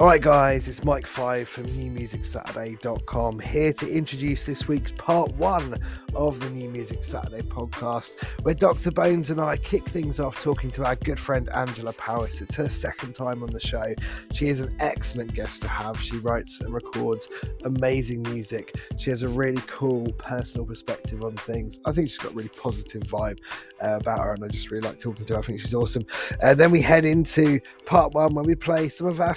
All right, guys, it's Mike Five from NewMusicSaturday.com here to introduce this week's part one of the New Music Saturday podcast, where Dr. Bones and I kick things off talking to our good friend Angela Powis. It's her second time on the show. She is an excellent guest to have. She writes and records amazing music. She has a really cool personal perspective on things. I think she's got a really positive vibe uh, about her, and I just really like talking to her. I think she's awesome. Uh, then we head into part one where we play some of our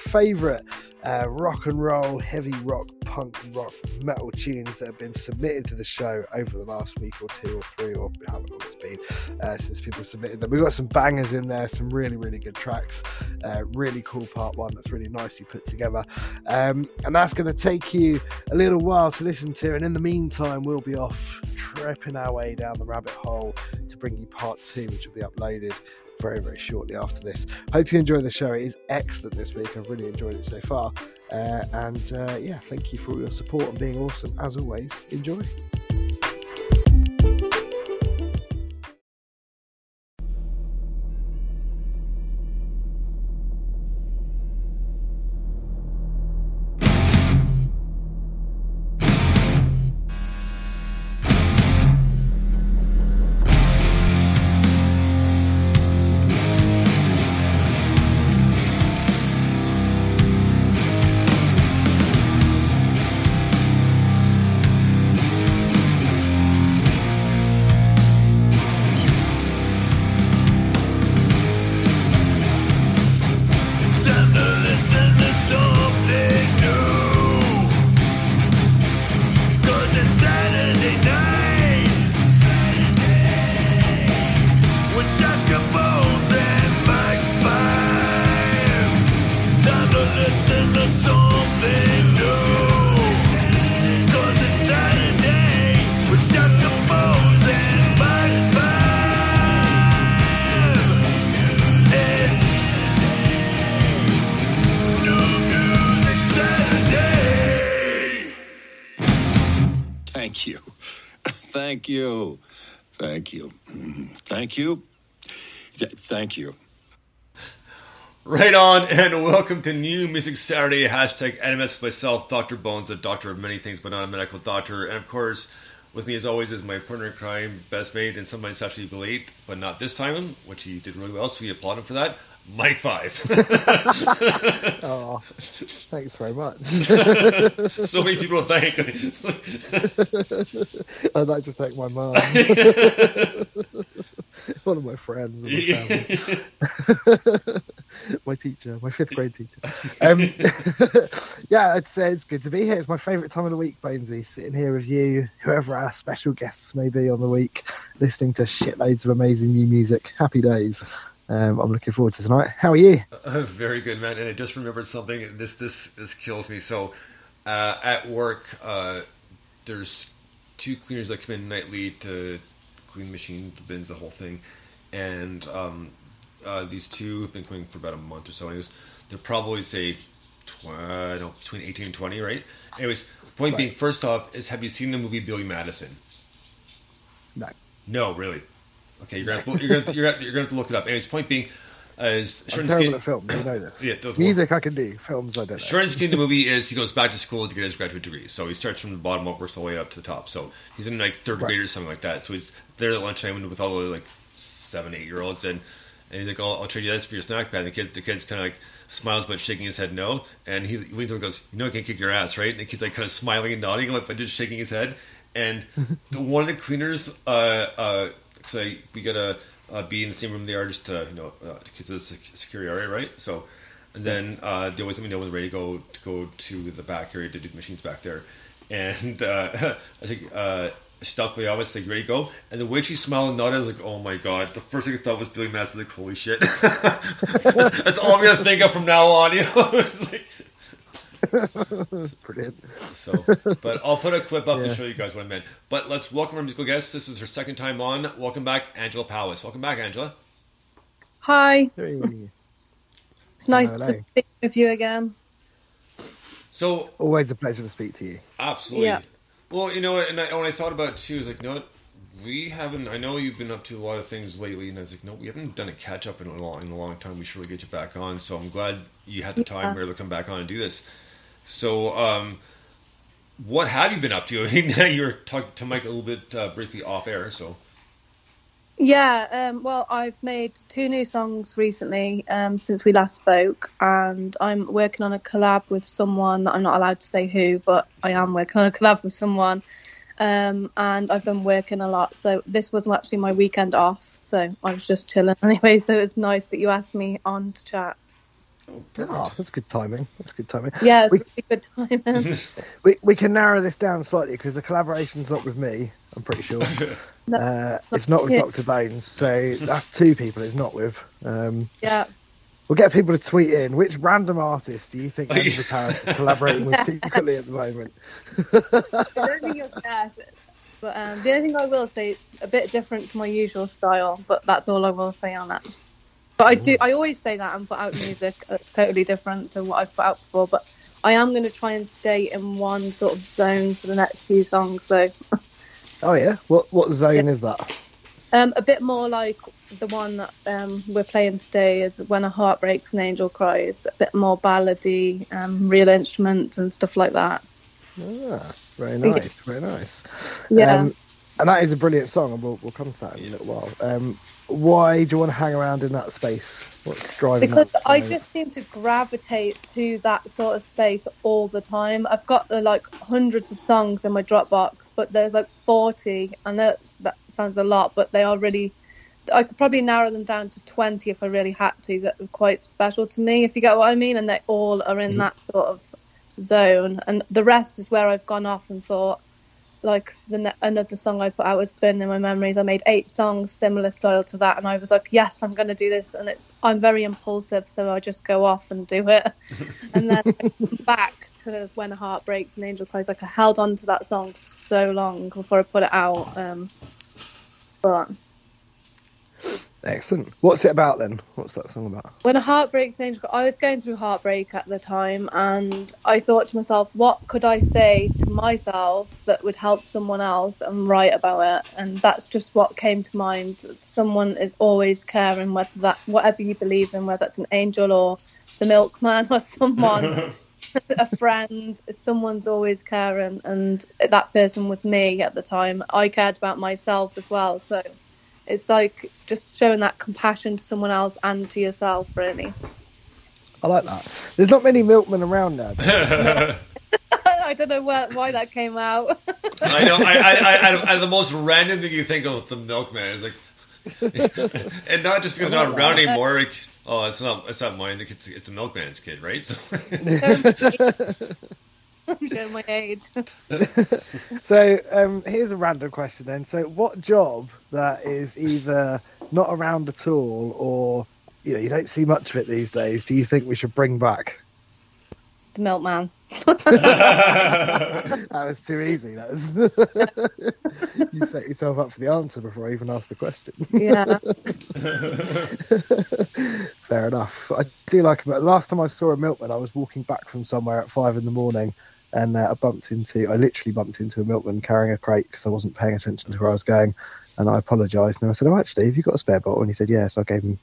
favourite uh, rock and roll, heavy rock, punk rock, metal tunes that have been submitted to the show over the last week or two or three or however long it's been uh, since people submitted them. We've got some bangers in there, some really, really good tracks. Uh, really cool part one that's really nicely put together. Um, and that's going to take you a little while to listen to. And in the meantime, we'll be off tripping our way down the rabbit hole to bring you part two, which will be uploaded very, very shortly after this. Hope you enjoy the show. It is excellent this week. I've really enjoyed it so far. Uh, and uh, yeah, thank you for all your support and being awesome. As always, enjoy. Thank you. Thank you. Mm-hmm. Thank you. Thank you. Right on, and welcome to New Music Saturday. Hashtag NMS myself, Dr. Bones, a doctor of many things, but not a medical doctor. And of course, with me as always is my partner in crime, best mate, and sometimes actually late, but not this time, which he did really well, so we applaud him for that. Mike Five. oh, thanks very much. so many people to thank. I'd like to thank my mum, one of my friends, my, my teacher, my fifth grade teacher. Um, yeah, it's, uh, it's good to be here. It's my favourite time of the week, Bonesy, sitting here with you, whoever our special guests may be on the week, listening to shitloads of amazing new music. Happy days. Um, I'm looking forward to tonight. How are you? Uh, very good, man. And I just remembered something. This this this kills me. So, uh, at work, uh, there's two cleaners that come in nightly to clean machine bins, the whole thing, and um, uh, these two have been coming for about a month or so. Anyways, they're probably say, tw- no, between 18 and 20, right? Anyways, point right. being, first off, is have you seen the movie Billy Madison? No. No, really. Okay, you're gonna, to, you're, gonna, you're, gonna, you're gonna have to look it up. Anyways, point being, uh, is I'm terrible at film. You know this. yeah, music I can do. Films I don't. Shred's Skin, the movie is he goes back to school to get his graduate degree. So he starts from the bottom up, works all the way up to the top. So he's in like third right. grade or something like that. So he's there at lunchtime with all the like seven, eight year olds, and and he's like, oh, "I'll trade you this for your snack bag." And the kid, the kid's kind of like smiles but shaking his head no, and he leans over and goes, "You know, I can kick your ass, right?" And the kid's like kind of smiling and nodding, but just shaking his head. And the, one of the cleaners, uh, uh, so we gotta uh, be in the same room they are just to you know because uh, it's a secure area, right? So, and then uh, they always let me know when they're ready to go to go to the back area to do the machines back there. And uh, I was like, uh, stuff my office, like, ready to go? And the way she smiled and nodded, I was like, oh my god. The first thing I thought was Billy Madison, like, holy shit. That's all I'm to think of from now on, you know? like, Brilliant. So, but I'll put a clip up yeah. to show you guys what I meant. But let's welcome our musical guest. This is her second time on. Welcome back, Angela Powis. Welcome back, Angela. Hi. Hey. It's nice Hello. to speak with you again. So it's always a pleasure to speak to you. Absolutely. Yeah. Well, you know, and I, when I thought about it too, I was like, you know what? we haven't. I know you've been up to a lot of things lately, and I was like, no, we haven't done a catch up in a long, in a long time. We should really get you back on. So I'm glad you had the time yeah. where to come back on and do this. So, um, what have you been up to? I Now you were talking to Mike a little bit uh, briefly off air, so. Yeah, um, well, I've made two new songs recently um, since we last spoke, and I'm working on a collab with someone that I'm not allowed to say who, but I am working on a collab with someone. Um, and I've been working a lot, so this was actually my weekend off, so I was just chilling anyway. So it's nice that you asked me on to chat. Oh, oh, that's good timing. That's good timing. Yeah, it's we, really good timing. we we can narrow this down slightly because the collaboration's not with me. I'm pretty sure. no, uh, it's not with. Dr. Bones, so that's two people. It's not with. Um, yeah. We'll get people to tweet in. Which random artist do you think Elizabeth Harris is collaborating with secretly at the moment? I don't think you'll guess. But um, the only thing I will say is a bit different to my usual style, but that's all I will say on that. But I do. I always say that and put out music that's totally different to what I've put out before. But I am going to try and stay in one sort of zone for the next few songs, though. oh yeah, what what zone yeah. is that? Um, a bit more like the one that um, we're playing today is when a heart breaks, an angel cries. A bit more ballady, um, real instruments and stuff like that. Ah, very nice, very nice. Yeah. Um, and that is a brilliant song, and we'll, we'll come to that in a little while. Why do you want to hang around in that space? What's driving because I just seem to gravitate to that sort of space all the time. I've got uh, like hundreds of songs in my Dropbox, but there's like 40, and that, that sounds a lot, but they are really. I could probably narrow them down to 20 if I really had to, that are quite special to me, if you get what I mean. And they all are in mm-hmm. that sort of zone. And the rest is where I've gone off and thought, like the another song I put out was "Burn in My Memories." I made eight songs similar style to that, and I was like, "Yes, I'm going to do this." And it's I'm very impulsive, so I just go off and do it, and then back to "When a Heart Breaks" and "Angel Cries." Like I held on to that song for so long before I put it out, um, but Excellent. What's it about then? What's that song about? When a heart breaks, angel. I was going through heartbreak at the time, and I thought to myself, what could I say to myself that would help someone else and write about it? And that's just what came to mind. Someone is always caring, whether that whatever you believe in, whether it's an angel or the milkman or someone. a friend, someone's always caring, and that person was me at the time. I cared about myself as well, so it's like just showing that compassion to someone else and to yourself, really. I like that. There's not many milkmen around now. I don't know where, why that came out. I know. I, I, I, I, the most random thing you think of the milkman is like, and not just because they're not around anymore. Like, oh, it's not. It's not mine. It's it's a milkman's kid, right? So. I'm showing my age. so um, here's a random question then. So what job that is either not around at all or you know you don't see much of it these days do you think we should bring back? The milkman. that was too easy. That was you set yourself up for the answer before I even asked the question. Yeah. Fair enough. I do like it. Last time I saw a milkman, I was walking back from somewhere at five in the morning, and uh, I bumped into, I literally bumped into a milkman carrying a crate because I wasn't paying attention to where I was going, and I apologised and I said, "Oh, actually, have you got a spare bottle?" And he said, "Yes." Yeah. So I gave him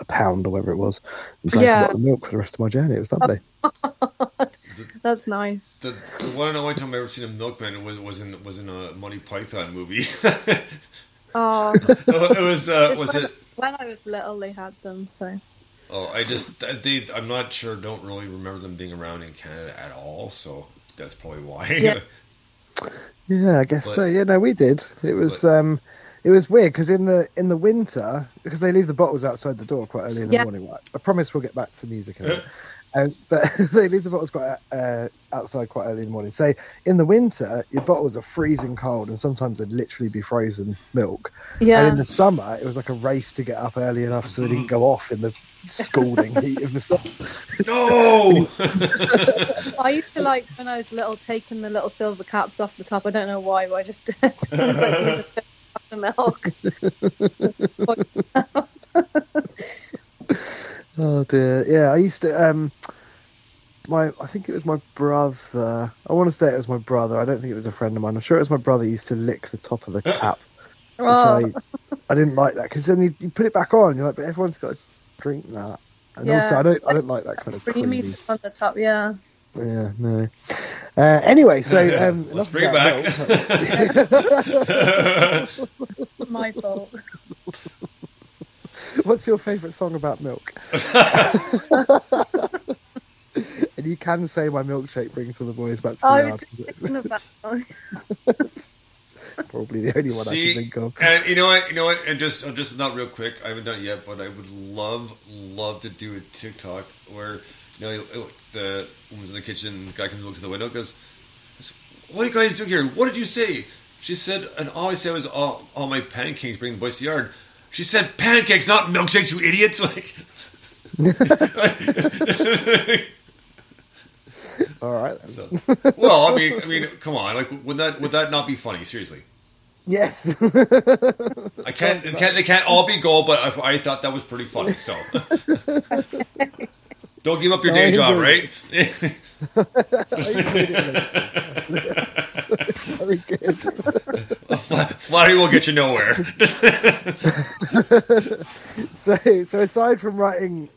a pound or whatever it was, and drank yeah. a bottle of milk for the rest of my journey. It was lovely. That's nice. The, the one and only time I ever seen a milkman was was in was in a Monty Python movie. oh, it was uh, was when, it when I was little? They had them so. Oh, I just they, I'm not sure. Don't really remember them being around in Canada at all. So that's probably why. Yeah, yeah I guess but, so. Yeah, no, we did. It was but, um, it was weird because in the in the winter because they leave the bottles outside the door quite early in the yeah. morning. I promise we'll get back to music. Um, but they leave the bottles quite uh, outside quite early in the morning. So in the winter, your bottles are freezing cold, and sometimes they'd literally be frozen milk. Yeah. And in the summer, it was like a race to get up early enough so they didn't go off in the scalding heat of the sun. No. I used to like when I was little, taking the little silver caps off the top. I don't know why, but I just did. I was like the milk. Oh dear. Yeah, I used to. Um, my I think it was my brother. I want to say it was my brother. I don't think it was a friend of mine. I'm sure it was my brother. Used to lick the top of the cap Oh, I, I didn't like that because then you, you put it back on. You're like, but everyone's got to drink that. And Yeah. also, I don't, I don't like that kind of creamy creamy. on the top, yeah. Yeah, no. Uh, anyway, so um, Let's bring it about back. My fault. What's your favourite song about milk? and you can say my milkshake brings all the boys back to I the was yard. just thinking of. Probably the only one I See, can think of. and you know what? You know what? And just, uh, just not real quick. I haven't done it yet, but I would love, love to do a TikTok where you know the woman's in the kitchen. The guy comes looks at the window, goes, "What are you guys doing here? What did you say?" She said, and all I said was, "All, all my pancakes bring the boys to the yard." She said, "Pancakes, not milkshakes, you idiots!" Like, All right. So, well, I mean, I mean, come on, like, would that would that not be funny? Seriously. Yes. I can't, it can't. They can't all be gold, but I, I thought that was pretty funny. So, don't give up your day job, right? Very good. Flattery will get you nowhere. so, so aside from writing,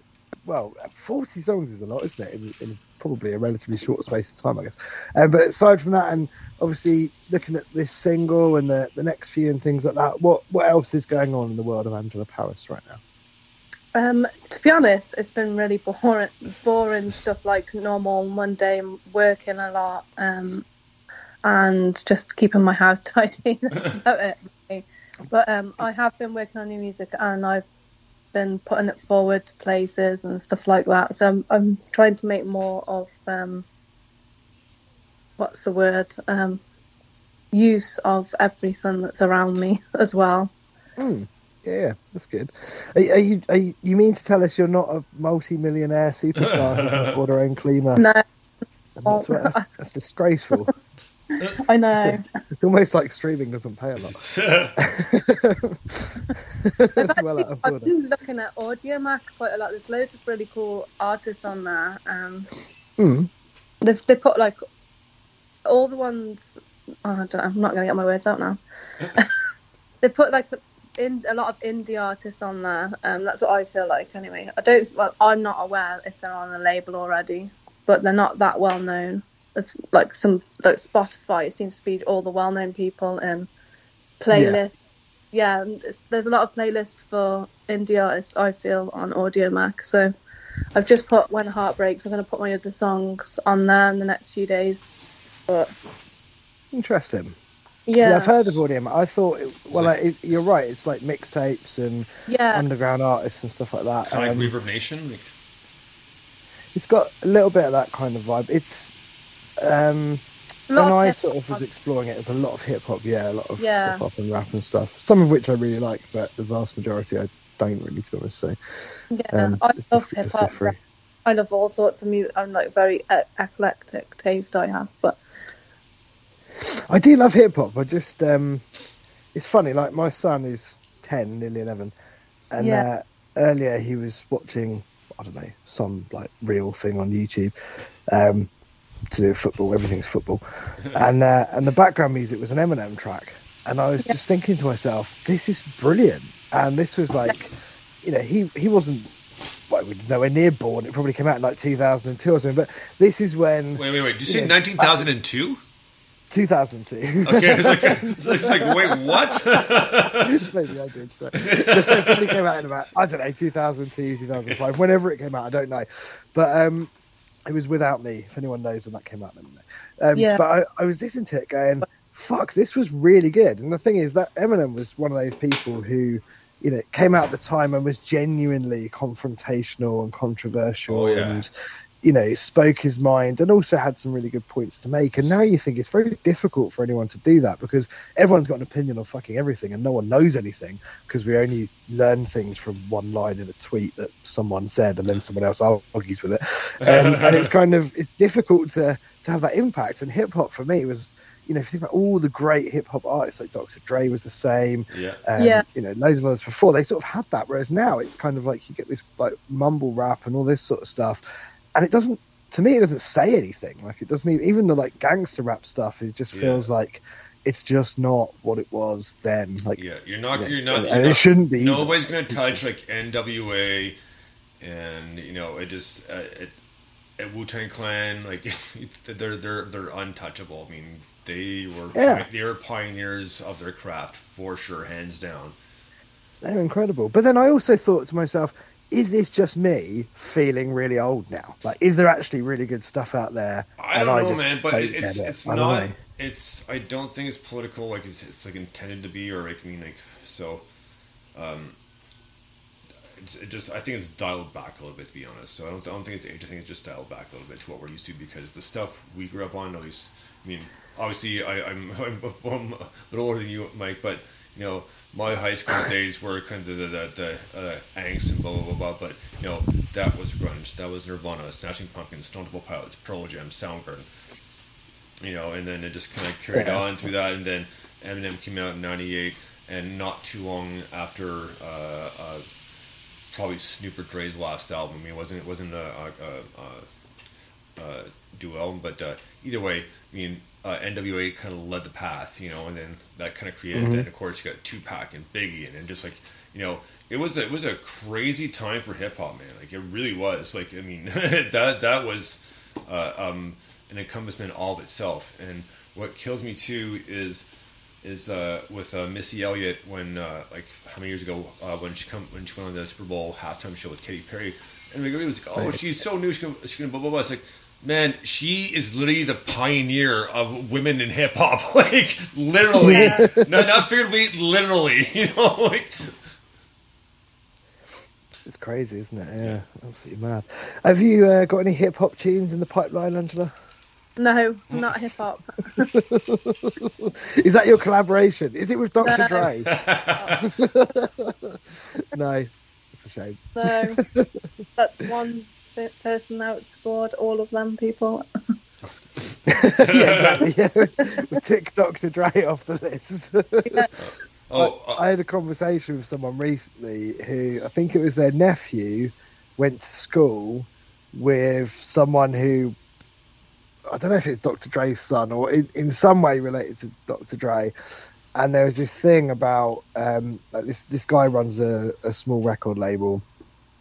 well, forty songs is a lot, isn't it? In, in probably a relatively short space of time, I guess. Um, but aside from that, and obviously looking at this single and the the next few and things like that, what what else is going on in the world of Angela Powis right now? Um, to be honest, it's been really boring, boring stuff like normal, Monday working a lot, um, and just keeping my house tidy. That's about it. Really. But um, I have been working on new music, and I've been putting it forward to places and stuff like that. So I'm, I'm trying to make more of um, what's the word? Um, use of everything that's around me as well. Hmm. Yeah, yeah, that's good. Are, are you are you, you mean to tell us you're not a multi-millionaire superstar who can afford her own cleaner? No, That's, that's, that's disgraceful. I know. It's almost like streaming doesn't pay a lot. That's well out of I've been looking at Audiomack quite a lot. There's loads of really cool artists on there. Um, Hmm. they've they put like all the ones. Oh, I don't know, I'm not going to get my words out now. they put like in a lot of indie artists on there. Um, that's what I feel like anyway. I don't. Well, I'm not aware if they're on a label already, but they're not that well known. It's like some like Spotify. It seems to be all the well known people in playlists. Yeah, and it's, there's a lot of playlists for indie artists. I feel on Audiomack. So I've just put When Heart Breaks. I'm going to put my other songs on there in the next few days. But Interesting. Yeah. yeah, I've heard of Audio. I thought, it, well, like, it, you're right. It's like mixtapes and yeah, underground artists and stuff like that. kind Um, like Reverb Nation. Like, it's got a little bit of that kind of vibe. It's um, when I sort of was exploring it, there's a lot of hip hop. Yeah, a lot of Yeah. hip hop and rap and stuff. Some of which I really like, but the vast majority I don't really, to be honest. So yeah. um, I love hip hop. I love all sorts of music. I'm like very e- eclectic taste. I have, but I do love hip hop. I just um, it's funny. Like my son is ten, nearly eleven, and Yeah. uh, earlier he was watching I don't know some like real thing on YouTube um, to do with football. Everything's football, and uh, and the background music was an Eminem track, and I was just thinking to myself, this is brilliant. And this was like, you know, he he wasn't. Well, he was nowhere near born. It probably came out in like 2002 or something. But this is when wait, wait, wait. Did you say Yeah. 19,002? 2002. Okay, it's like, it's like, it's like, wait, what? Maybe I did. So. it probably came out in about I don't know 2002, 2005, whenever it came out. I don't know, but um, it was without me. If anyone knows when that came out, let me know. Um, Yeah. But I, I was listening to it, going, "Fuck, this was really good." And the thing is that Eminem was one of those people who, you know, came out at the time and was genuinely confrontational and controversial, Oh, yeah. and you know, spoke his mind and also had some really good points to make. And now you think it's very difficult for anyone to do that because everyone's got an opinion on fucking everything and no one knows anything because we only learn things from one line in a tweet that someone said and then someone else argues with it. Um, and it's kind of, it's difficult to, to have that impact. And hip hop for me was, you know, if you think about all the great hip hop artists, like Dr. Dre was the same, yeah. um, Yeah. you know, loads of others before, they sort of had that. Whereas now it's kind of like you get this like mumble rap and all this sort of stuff, and it doesn't. To me, it doesn't say anything. Like it doesn't even, even the like gangster rap stuff. It just Yeah. feels like, it's just not what it was then. Like, Yeah, you're not. Yeah, You're not. and You're it not shouldn't be either. Nobody's gonna touch like NWA, and you know it just uh, it, at Wu Tang Clan like they're they're they're untouchable. I mean they were Yeah. they were pioneers of their craft for sure, hands down. they're incredible. But then I also thought to myself, is this just me feeling really old now? Like, is there actually really good stuff out there? I don't know, just man, but it's it? it's I not. know. It's I don't think it's political like it's, it's like intended to be or like I mean like so. Um, it's it just I think it's dialed back a little bit to be honest. So I don't I don't think it's age. I think it's just dialed back a little bit to what we're used to because the stuff we grew up on at least. I mean, obviously I, I'm I'm, I'm a little older than you, Mike, but you know my high school days were kind of the the, the uh, angst and blah blah blah blah. But you know that was grunge, that was Nirvana, Smashing Pumpkins, Stone Temple Pilots, Pearl Jam, Soundgarden you know, and then it just kind of carried on through that, and then Eminem came out in '98, and not too long after, uh, uh, probably Snoop or Dre's last album. I mean, it wasn't it wasn't a, a, a, a duo album, but uh, either way, I mean, uh, NWA kind of led the path, you know, and then that kind of created. Then of course you got Tupac and Biggie, and then just like you know. It was a, it was a crazy time for hip hop, man. Like it really was. Like I mean, that that was uh, um, an encompassment all of itself. And what kills me too is is uh, with uh, Missy Elliott when uh, like how many years ago uh, when she come when she went on the Super Bowl halftime show with Katy Perry, and everybody was like, "Oh, she's so new, she's gonna, she's gonna blah blah blah." It's like, man, she is literally the pioneer of women in hip hop, like literally, Yeah. no, not figuratively, literally. You know, like It's crazy, isn't it? Yeah, absolutely mad. Have you uh, got any hip hop tunes in the pipeline, Angela? No, not hip hop. Is that your collaboration? Is it with Dr. No. Dre? no, it's a shame. No, that's one pe- person outscored all of them people. yeah, exactly. Yeah, we tick Dr. Dre off the list. oh, uh, I had a conversation with someone recently who I think it was their nephew went to school with someone who I don't know if it's Dr. Dre's son or in, in some way related to Dr. Dre. And there was this thing about um, like this this guy runs a, a small record label,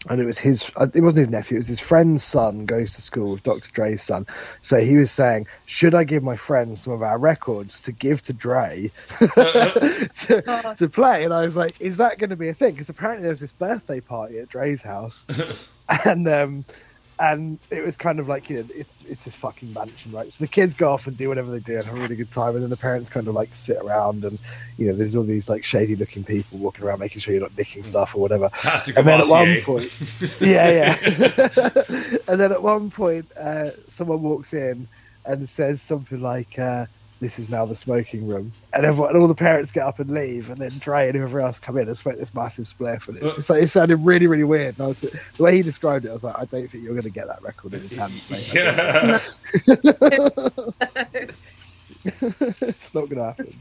and it was his uh, it wasn't his nephew it was his friend's son goes to school with Dr. Dre's son. So he was saying, should I give my friend some of our records to give to Dre to, Oh. to play? And I was like, is that going to be a thing? Because apparently there's this birthday party at Dre's house, and um, and it was kind of like you know it's it's this fucking mansion, right? So the kids go off and do whatever they do and have a really good time, and then the parents kind of like sit around and you know there's all these like shady looking people walking around making sure you're not nicking stuff or whatever. And then at one point, yeah, yeah. and then at one point, uh, someone walks in and says something like, uh, "This is now the smoking room," and everyone, and all the parents get up and leave, and then Dre and whoever else come in and smoke this massive spliff, and it's just like it sounded really, really weird. And I was the way he described it, I was like, I don't think you're going to get that record in his hands, mate. Yeah. it's not going to happen.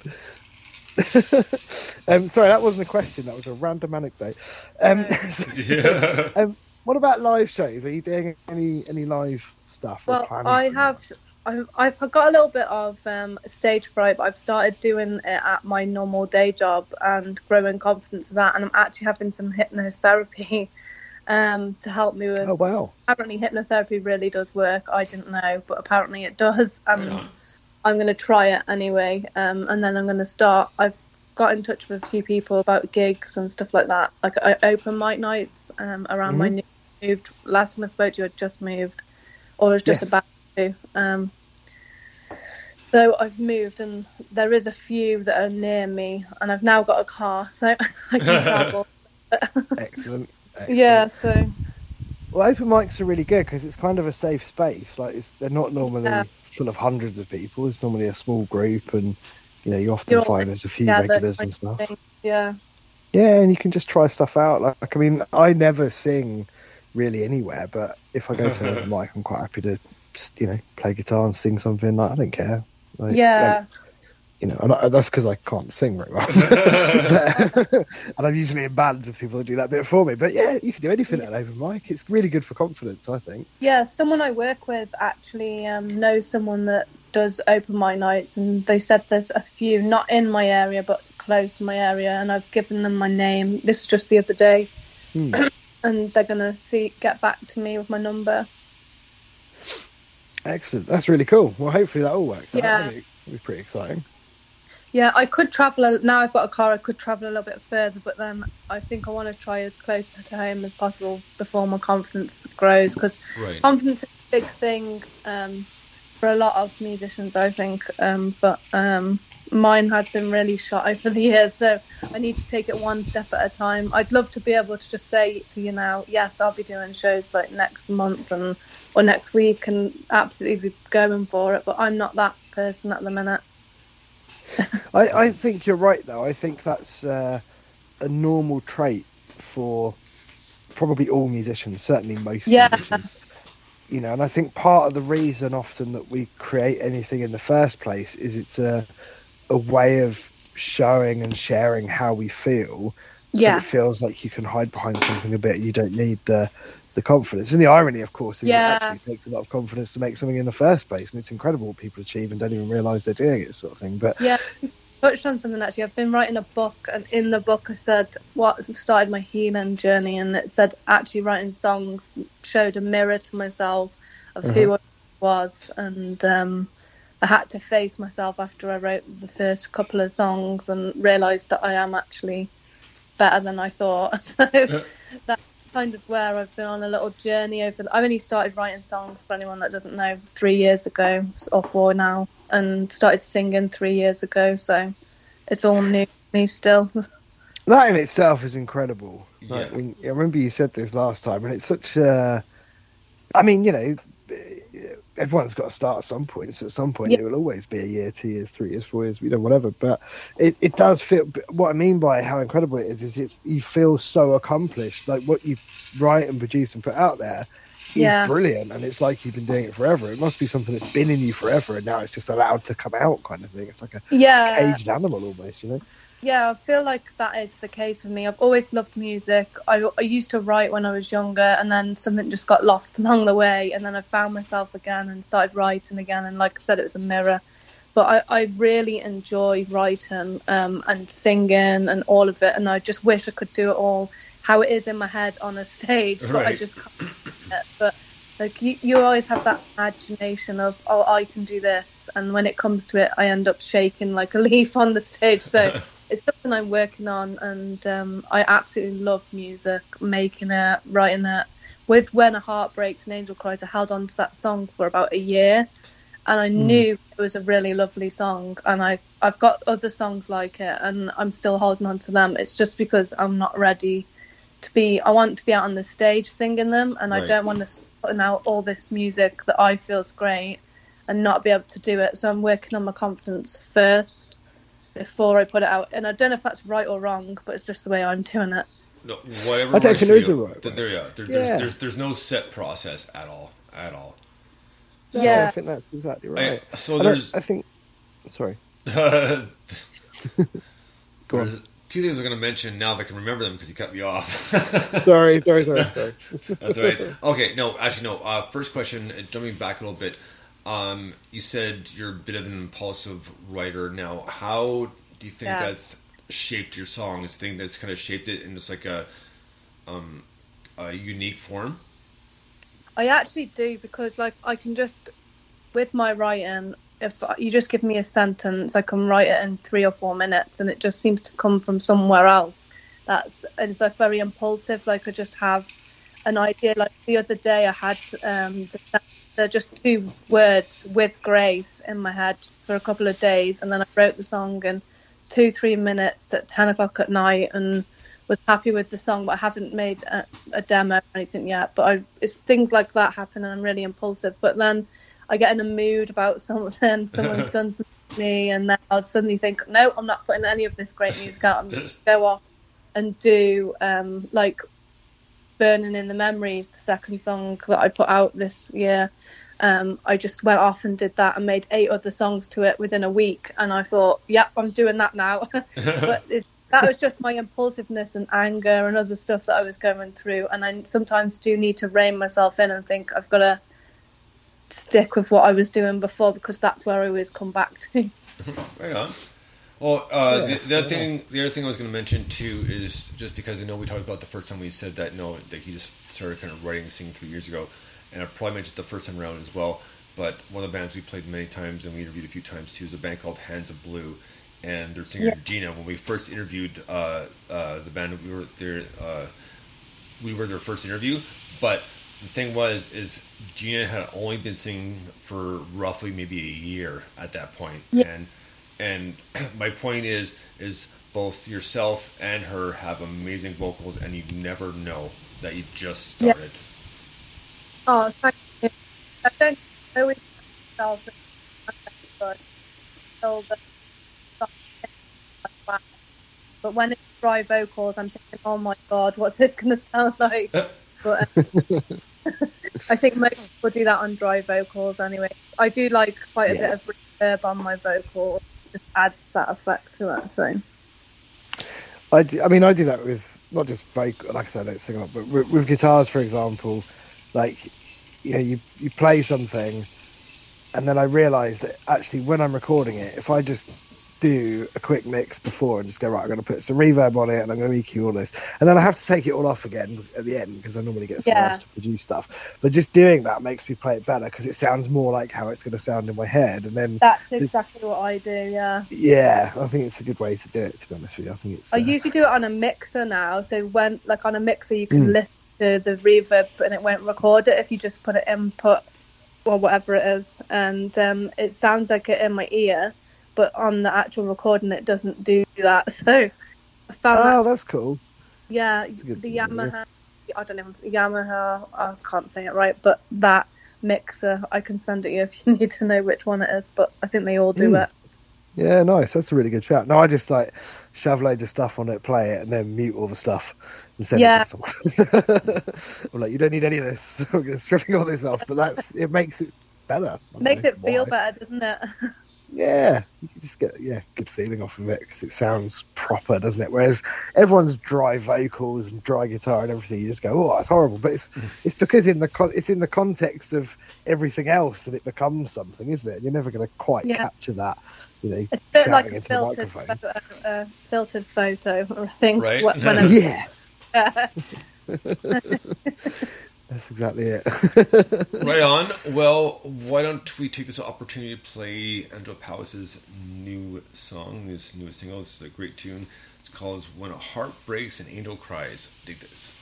um, sorry, that wasn't a question. That was a random anecdote. Um, yeah. um, what about live shows? Are you doing any any live stuff? Well, planning I for have. I've, I've got a little bit of um, stage fright, but I've started doing it at my normal day job and growing confidence with that. And I'm actually having some hypnotherapy um, to help me with. Oh wow! Apparently, hypnotherapy really does work. I didn't know, but apparently it does. And Right on. I'm going to try it anyway. Um, and then I'm going to start. I've got in touch with a few people about gigs and stuff like that, like I open mic nights um, around my new moved. Last time I spoke to you, I'd just moved, or it was just Yes. about to. Um, so I've moved, and there is a few that are near me, and I've now got a car, so I can travel. Excellent. excellent. yeah, so Well, open mics are really good because it's kind of a safe space. Like it's, they're not normally Yeah. full of hundreds of people. It's normally a small group, and you know you often You're find there's a few together, regulars and stuff. thing. yeah. Yeah, and you can just try stuff out. Like, I mean, I never sing really anywhere, but if I go to an open mic, I'm quite happy to, just, you know, play guitar and sing something. Like, I don't care. Like, Yeah, like, you know, and I, that's because I can't sing very well. But- and I'm usually in bands with people that do that bit for me. But yeah, you can do anything at an open mic. It's really good for confidence, I think. yeah. Someone I work with actually um, knows someone that does open mic nights, and they said there's a few not in my area but close to my area, and I've given them my name. This is just the other day, Hmm. and they're gonna see get back to me with my number. Excellent. That's really cool. Well, hopefully that all works out. Yeah. That'd be, be pretty exciting. Yeah, I could travel a, now. I've got a car. I could travel a little bit further, but then I think I want to try as close to home as possible before my confidence grows because Right. confidence is a big thing um, for a lot of musicians, I think. Um, but um, mine has been really shot over the years, so I need to take it one step at a time. I'd love to be able to just say to you now, yes, I'll be doing shows like next month and or next week, and absolutely be going for it. But I'm not that person at the minute. I, I think you're right, though. I think that's uh, a normal trait for probably all musicians, certainly most Yeah. musicians. You know, and I think part of the reason often that we create anything in the first place is it's a a way of showing and sharing how we feel. Yeah. it feels like you can hide behind something a bit. You don't need the the confidence. And the irony, of course, is Yeah. it actually takes a lot of confidence to make something in the first place, and it's incredible what people achieve and don't even realise they're doing it, sort of thing. But Yeah, you touched on something actually. I've been writing a book, and in the book, I said what started my healing journey, and it said actually writing songs showed a mirror to myself of who I was, and um, I had to face myself after I wrote the first couple of songs and realised that I am actually better than I thought. So that's kind of where I've been on a little journey over. I've only started writing songs for anyone that doesn't know three years ago or four now, and started singing three years ago. So it's all new to me still. that in itself is incredible. Like, Yeah. when, I remember you said this last time, and it's such a. I mean, you know, everyone's got to start at some point. So at some point, it will always be a year, two years, three years, four years, you know, whatever. But it, it does feel. What I mean by how incredible it is is it you feel so accomplished. Like what you write and produce and put out there is Yeah. brilliant, and it's like you've been doing it forever. It must be something that's been in you forever, and now it's just allowed to come out, kind of thing. It's like a Yeah, caged animal almost, you know. Yeah. I feel like that is the case with me. I've always loved music. I, I used to write when I was younger, and then something just got lost along the way, and then I found myself again and started writing again. And like I said, it was a mirror. But I, I really enjoy writing um, and singing and all of it, and I just wish I could do it all how it is in my head on a stage, but I Right. just can't. do it. But like you, you always have that imagination of oh I can do this, and when it comes to it, I end up shaking like a leaf on the stage. So it's something I'm working on, and um, I absolutely love music, making it, writing it. With When a Heart Breaks and Angel Cries, I held on to that song for about a year, and I knew it was a really lovely song. And I I've got other songs like it, and I'm still holding on to them. It's just because I'm not ready to be. I want to be out on the stage singing them, and I don't want to putting out all this music that I feel is great and not be able to do it. So I'm working on my confidence first before I put it out. And I don't know if that's right or wrong, but it's just the way I'm doing it. No, whatever. I don't works think for there is you. a right Th- There, yeah, there, Yeah. There's, there's, there's no set process at all, at all. So Yeah. I think that's exactly right. I, so there's I think. Sorry. Go on. two things I'm going to mention now that I can remember them because you cut me off. Sorry, sorry, sorry, sorry. That's right. Okay, no, actually, no. Uh, first question, uh, jumping back a little bit. Um, you said you're a bit of an impulsive writer. Now, how do you think Yeah. that's shaped your songs? Think that's kind of shaped it in just like a, um, a unique form? I actually do because, like, I can just, with my writing, if you just give me a sentence, I can write it in three or four minutes, and it just seems to come from somewhere else. That's and it's like very impulsive. Like I just have an idea. Like the other day, I had um, the, the just two words with grace in my head for a couple of days, and then I wrote the song in two three minutes at ten o'clock at night, and was happy with the song, but I haven't made a, a demo or anything yet. But I, it's things like that happen, and I'm really impulsive. But then I get in a mood about something, someone's done something to me, and then I'll suddenly think, no, I'm not putting any of this great music out. I'm just go off and do um, like Burning in the Memories, the second song that I put out this year. Um, I just went off and did that and made eight other songs to it within a week, and I thought, yep, I'm doing that now. but that was just my impulsiveness and anger and other stuff that I was going through, and I sometimes do need to rein myself in and think I've got to stick with what I was doing before because that's where I always come back to. Right on. Well, uh, Yeah, the, the other yeah. thing, the other thing I was going to mention too is just because I know we talked about the first time we said that no, that he just started kind of writing and singing three years ago, and I probably mentioned the first time around as well. But one of the bands we played many times and we interviewed a few times too is a band called Hands of Blue, and their singer Yeah. Gina. When we first interviewed uh, uh, the band, we were their uh, we were their first interview, but the thing was is Gina had only been singing for roughly maybe a year at that point, and and my point is is both yourself and her have amazing vocals, and you never know that you just Yeah. started. Oh, thank you. I don't always myself but the but when it's dry vocals, I'm thinking, oh my god, what's this going to sound like? But um, I think most people do that on dry vocals anyway. I do like quite a Yeah. bit of reverb on my vocal, it just adds that effect to it. So I, do, I mean, I do that with not just like I said, I don't sing a lot, but with, with guitars, for example, like you know, you you play something, and then I realise that actually when I'm recording it, if I just do a quick mix before and just go right, I'm going to put some reverb on it and I'm going to EQ all this, and then I have to take it all off again at the end because I normally get someone Yeah. else to produce stuff. But just doing that makes me play it better because it sounds more like how it's going to sound in my head, and then that's exactly what I do. Yeah. yeah, I think it's a good way to do it. To be honest with you, I think it's. I uh, usually do it on a mixer now. So when, like on a mixer, you can Mm. listen to the reverb and it won't record it if you just put it input or whatever it is, and um, it sounds like it in my ear, but on the actual recording, it doesn't do that. So I found Oh, that that's cool. yeah, good the. Yamaha. I don't know if Yamaha. I can't say it right, but that mixer, I can send it you if you need to know which one it is. But I think they all do Mm. it. Yeah, nice. That's a really good shout. No, I just like shove loads of stuff on it, play it, and then mute all the stuff and send Yeah. it to. I'm like, you don't need any of this. I'm stripping all this off, but that's it makes it better. Makes it feel why. better, doesn't it? Yeah, you can just get yeah good feeling off of it because it sounds proper, doesn't it? Whereas everyone's dry vocals and dry guitar and everything, you just go, oh, it's horrible. But it's it's because in the con- it's in the context of everything else that it becomes something, isn't it? And You're never going to quite Yeah. capture that, you know, It's a bit like a filtered microphone. photo, uh, filtered photo, I think. Right. wh- When Yeah, that's exactly it. right on. Well, why don't we take this opportunity to play Angela Powis' new song, this newest single. This is a great tune. It's called "When a Heart Breaks and Angel Cries." Dig this.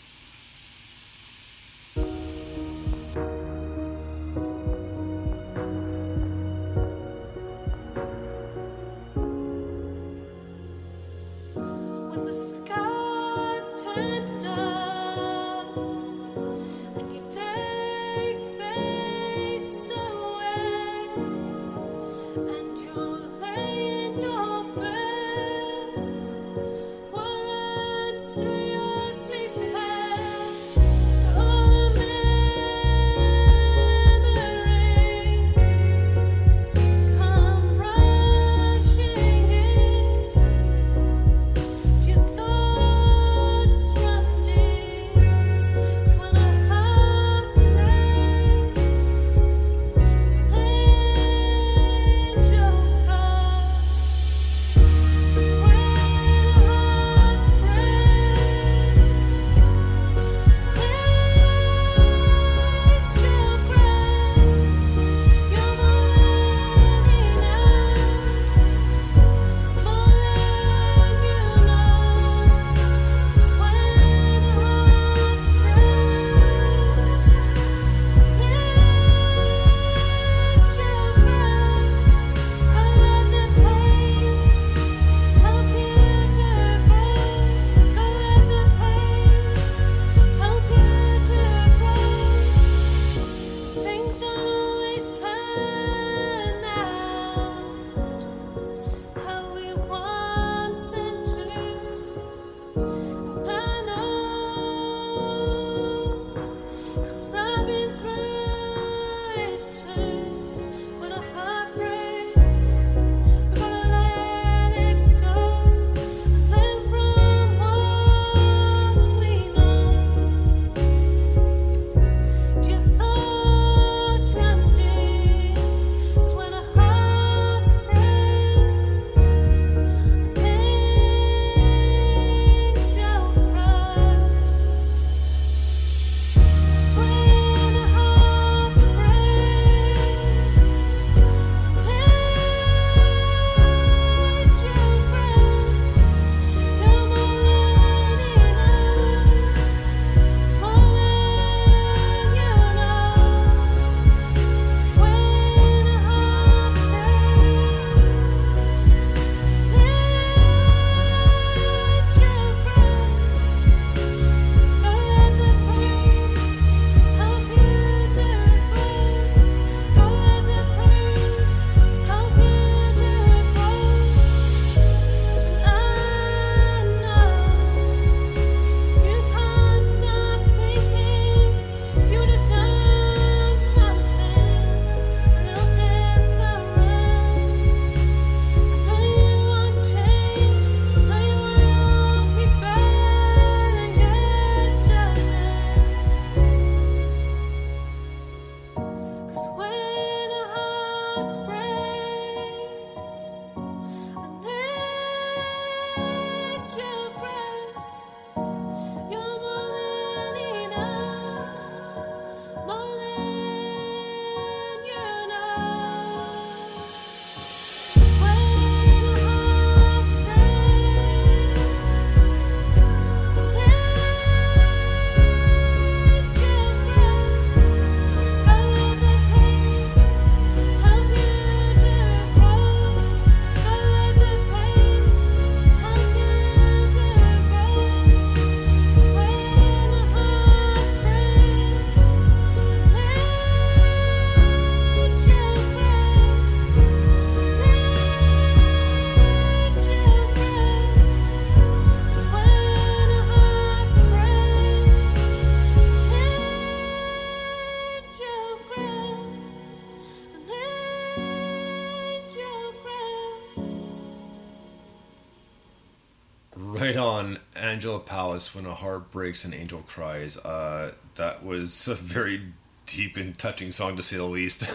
On. Angela Powis, when a heart breaks, and angel cries. Uh, that was a very deep and touching song, to say the least.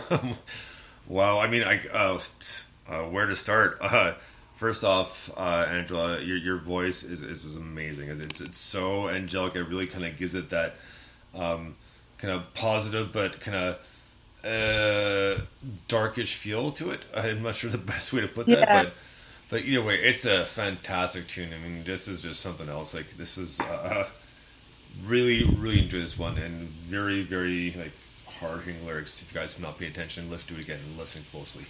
wow. I mean, I uh, uh, where to start? Uh, first off, uh, Angela, your your voice is, is, is amazing. It's it's so angelic. It really kind of gives it that um, kind of positive, but kind of uh, darkish feel to it. I'm not sure the best way to put that, Yeah. but but either way, it's a fantastic tune. I mean, this is just something else. Like this is uh, really really enjoy this one and very very like hard hitting lyrics. If you guys have not pay attention, let's do it again and listen closely.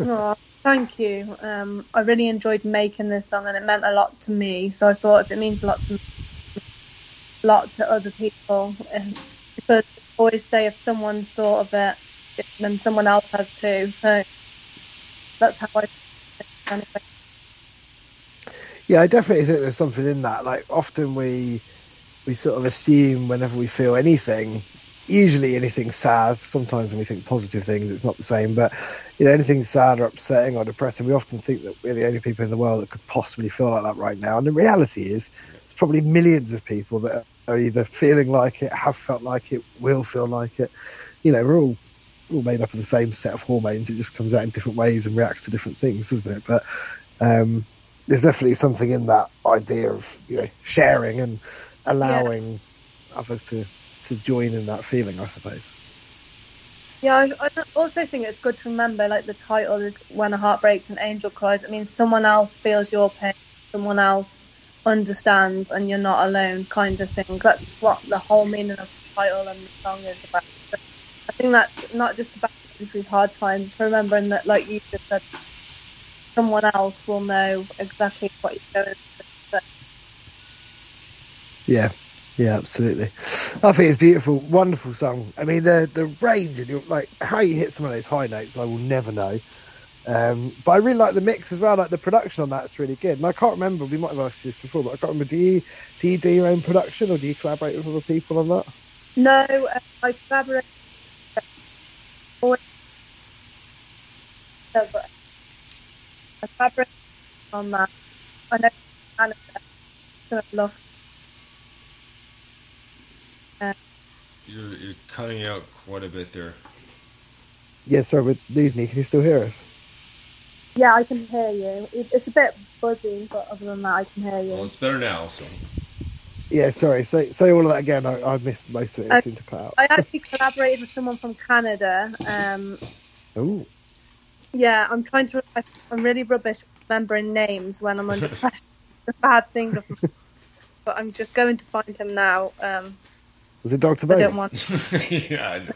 Aw, thank you. Um, I really enjoyed making this song, and it meant a lot to me. So I thought if it means a lot to me, a lot to other people, and because I always say if someone's thought of it, then someone else has too. So that's how I. Yeah, I definitely think there's something in that. Like often we we sort of assume whenever we feel anything, usually anything sad. Sometimes when we think positive things, it's not the same. But you know, anything sad or upsetting or depressing, we often think that we're the only people in the world that could possibly feel like that right now. And the reality is, it's probably millions of people that are either feeling like it, have felt like it, will feel like it. You know, we're all all made up of the same set of hormones. It just comes out in different ways and reacts to different things, doesn't it? But um, there's definitely something in that idea of you know sharing and allowing others to to join in that feeling, I suppose. Yeah, I, I also think it's good to remember, like the title is "When a Heart Breaks, an Angel Cries." It means someone else feels your pain, someone else understands, and you're not alone, kind of thing. That's what the whole meaning of the title and the song is about. I think that's not just about going through hard times, remembering that, like you just said, someone else will know exactly what you're going through. Yeah, yeah, absolutely. I think it's beautiful, wonderful song. I mean, the the range and your, like how you hit some of those high notes, I will never know. Um, but I really like the mix as well. Like the production on that's really good. And I can't remember. We might have asked you this before, but I can't remember. Do you do you do your own production or do you collaborate with other people on that? No, uh, I collaborate. Always- No, but I collaborate on that. I know Canada. So I love. Uh, you're, you're cutting out quite a bit there. Yeah, sorry, but Disney, can you still hear us? Yeah, I can hear you. It's a bit buzzing, but other than that, I can hear you. Well, it's better now. So Yeah, sorry. Say say all of that again. I, I missed most of it. It Uh, seemed to cut out. I actually collaborated with someone from Canada. Um, Oh, yeah, I'm trying to. I- I'm really rubbish remembering names when I'm under pressure. It's a bad thing of. But I'm just going to find him now. Um, was it Doctor I don't want. yeah,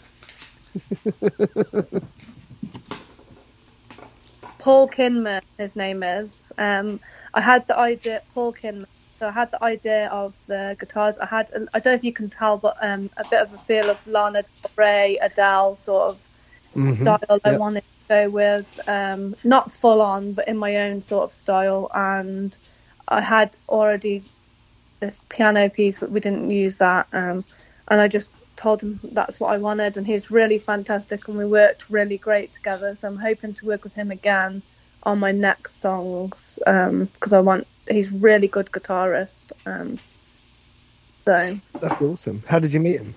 Paul Kinman, his name is. Um, I had the idea, Paul Kinman. So I had the idea of the guitars. I had, I don't know if you can tell, but um, a bit of a feel of Lana Del Rey, Adele sort of Mhm. style I Yep. wanted to go with. Um, not full on, but in my own sort of style. And I had already this piano piece, but we didn't use that. Um, and I just told him that's what I wanted, and he's really fantastic, and we worked really great together. So I'm hoping to work with him again on my next songs because I want. He's really good guitarist. Um, so That's awesome. How did you meet him?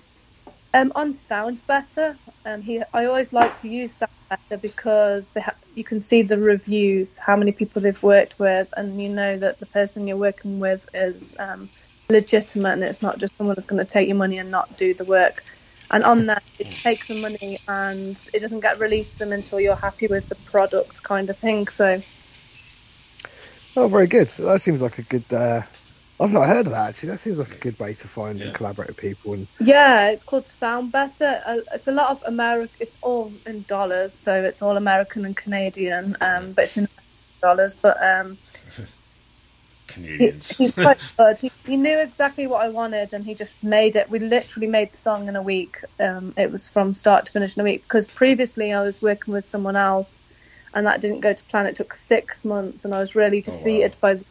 um, on SoundBetter, um, he I always like to use Sound Better because they ha- you can see the reviews, how many people they've worked with, and you know that the person you're working with is um, legitimate and it's not just someone that's going to take your money and not do the work. And on that, it takes the money and it doesn't get released to them until you're happy with the product, kind of thing. So Oh, very good. So that seems like a good. Uh, I've not heard of that actually. That seems like a good way to find Yeah. and collaborate with people. And Yeah, it's called SoundBetter. Uh, it's a lot of America. It's all in dollars, so it's all American and Canadian, um, but it's in dollars. But um, he, Canadians. he's quite good. He, he knew exactly what I wanted, and he just made it. We literally made the song in a week. Um, it was from start to finish in a week because previously I was working with someone else, and that didn't go to plan. It took six months, and I was really Oh, wow. defeated by. The,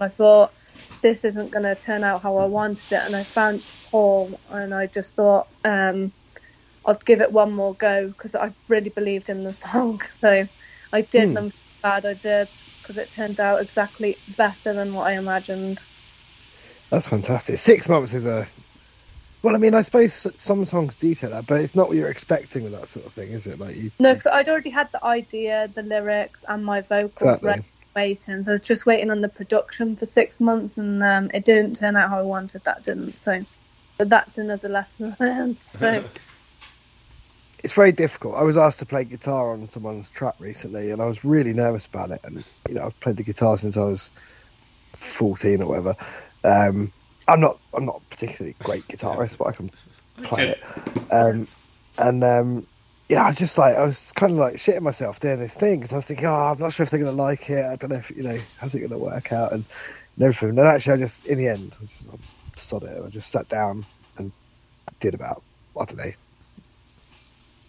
and I thought this isn't going to turn out how I wanted it, and I found Paul, and I just thought um, I'd give it one more go because I really believed in the song. So I did, Hmm. and I'm glad I did. because it turned out exactly better than what I imagined. That's fantastic. Six months is a. Well, I mean, I suppose some songs detail that, but it's not what you're expecting with that sort of thing, is it? Like you. No, because I'd already had the idea, the lyrics, and my vocals Exactly. ready, waiting. So I was just waiting on the production for six months, and um, it didn't turn out how I wanted. That didn't. So, but that's another lesson learned. So It's very difficult. I was asked to play guitar on someone's track recently, and I was really nervous about it. And you know, I've played the guitar since I was fourteen or whatever. Um, I'm not. I'm not a particularly great guitarist, but I can play Okay. it. Um, and um, yeah, I was just like I was kind of like shitting myself doing this thing because I was thinking, oh, I'm not sure if they're going to like it. I don't know if you know how's it going to work out and, and everything. And then actually, I just in the end, I was just, I sod it. I just sat down and did about I don't know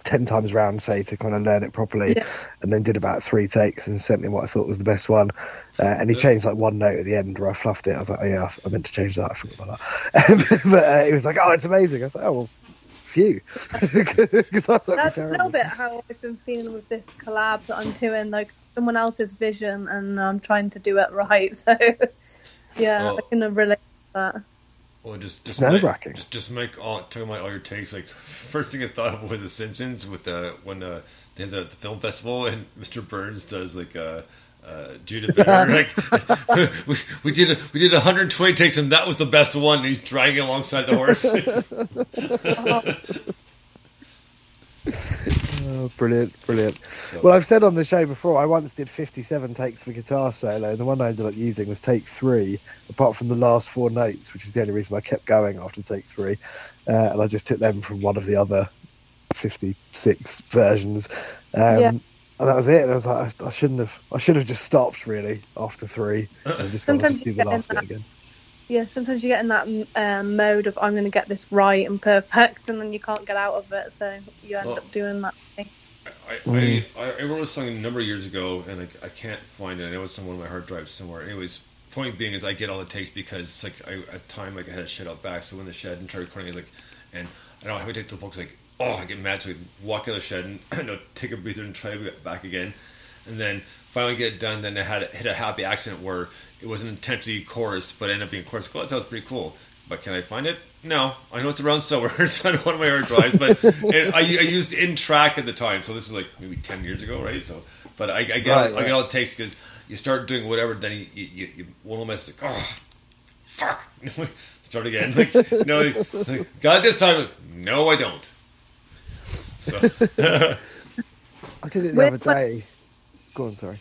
ten times round, say, to kind of learn it properly, Yeah. and then did about three takes and sent me what I thought was the best one. Uh, and he changed like one note at the end where I fluffed it. I was like, oh yeah, I meant to change that. I forgot about that. but uh, he was like, oh, it's amazing. I was like, oh well, phew, because I thought that's a little bit how I've been feeling with this collab that I'm doing, like someone else's vision, and I'm trying to do it right. So yeah, Well- I can relate to that. Well, just just It's nerve-wracking. make, just just make all talking about all your takes. Like first thing I thought of was The Simpsons with the when uh, they have the, the film festival and Mr. Burns does like uh, uh, Judah like we, we did a, we did 120 takes and that was the best one. And he's dragging alongside the horse. Oh, brilliant, brilliant. So- Well, I've said on the show before, I once did 57 takes for guitar solo, and the one I ended up using was take three, apart from the last four notes, which is the only reason I kept going after take three. Uh, and I just took them from one of the other 56 versions. Um, Yeah. And that was it. And I was like, I, I shouldn't have. I should have just stopped really after three, and just gone, Sometimes just do the last bit again. Yeah, sometimes you get in that um, mode of I'm going to get this right and perfect, and then you can't get out of it, so you end Well- up doing that. Thing. I. I, I wrote a song a number of years ago, and I, I can't find it. I know it's on one of my hard drives somewhere. Anyways, point being is I get all the takes because like I, at time like I had a shed out back, so when the shed and tried recording it, like, and I don't know how I take the folks like, oh, I get mad, so I walk out of the shed and you know, take a breather and try to get back again, and then finally get it done. Then I had hit a happy accident where it wasn't intentionally chorus, but it ended up being chorus. Well, that sounds pretty cool. But can I find it? No, I know it's around somewhere. It's on one of my hard drives, but it, I, I used in track at the time, so this was like maybe ten years ago, right? So, but I, I get Right, I right. get all it takes because you start doing whatever, then you you, you, you one of them is like, oh, fuck, start again. Like, no, like, like, got this time. No, I don't. So, I did it the Wait, other but- day. Go on, sorry.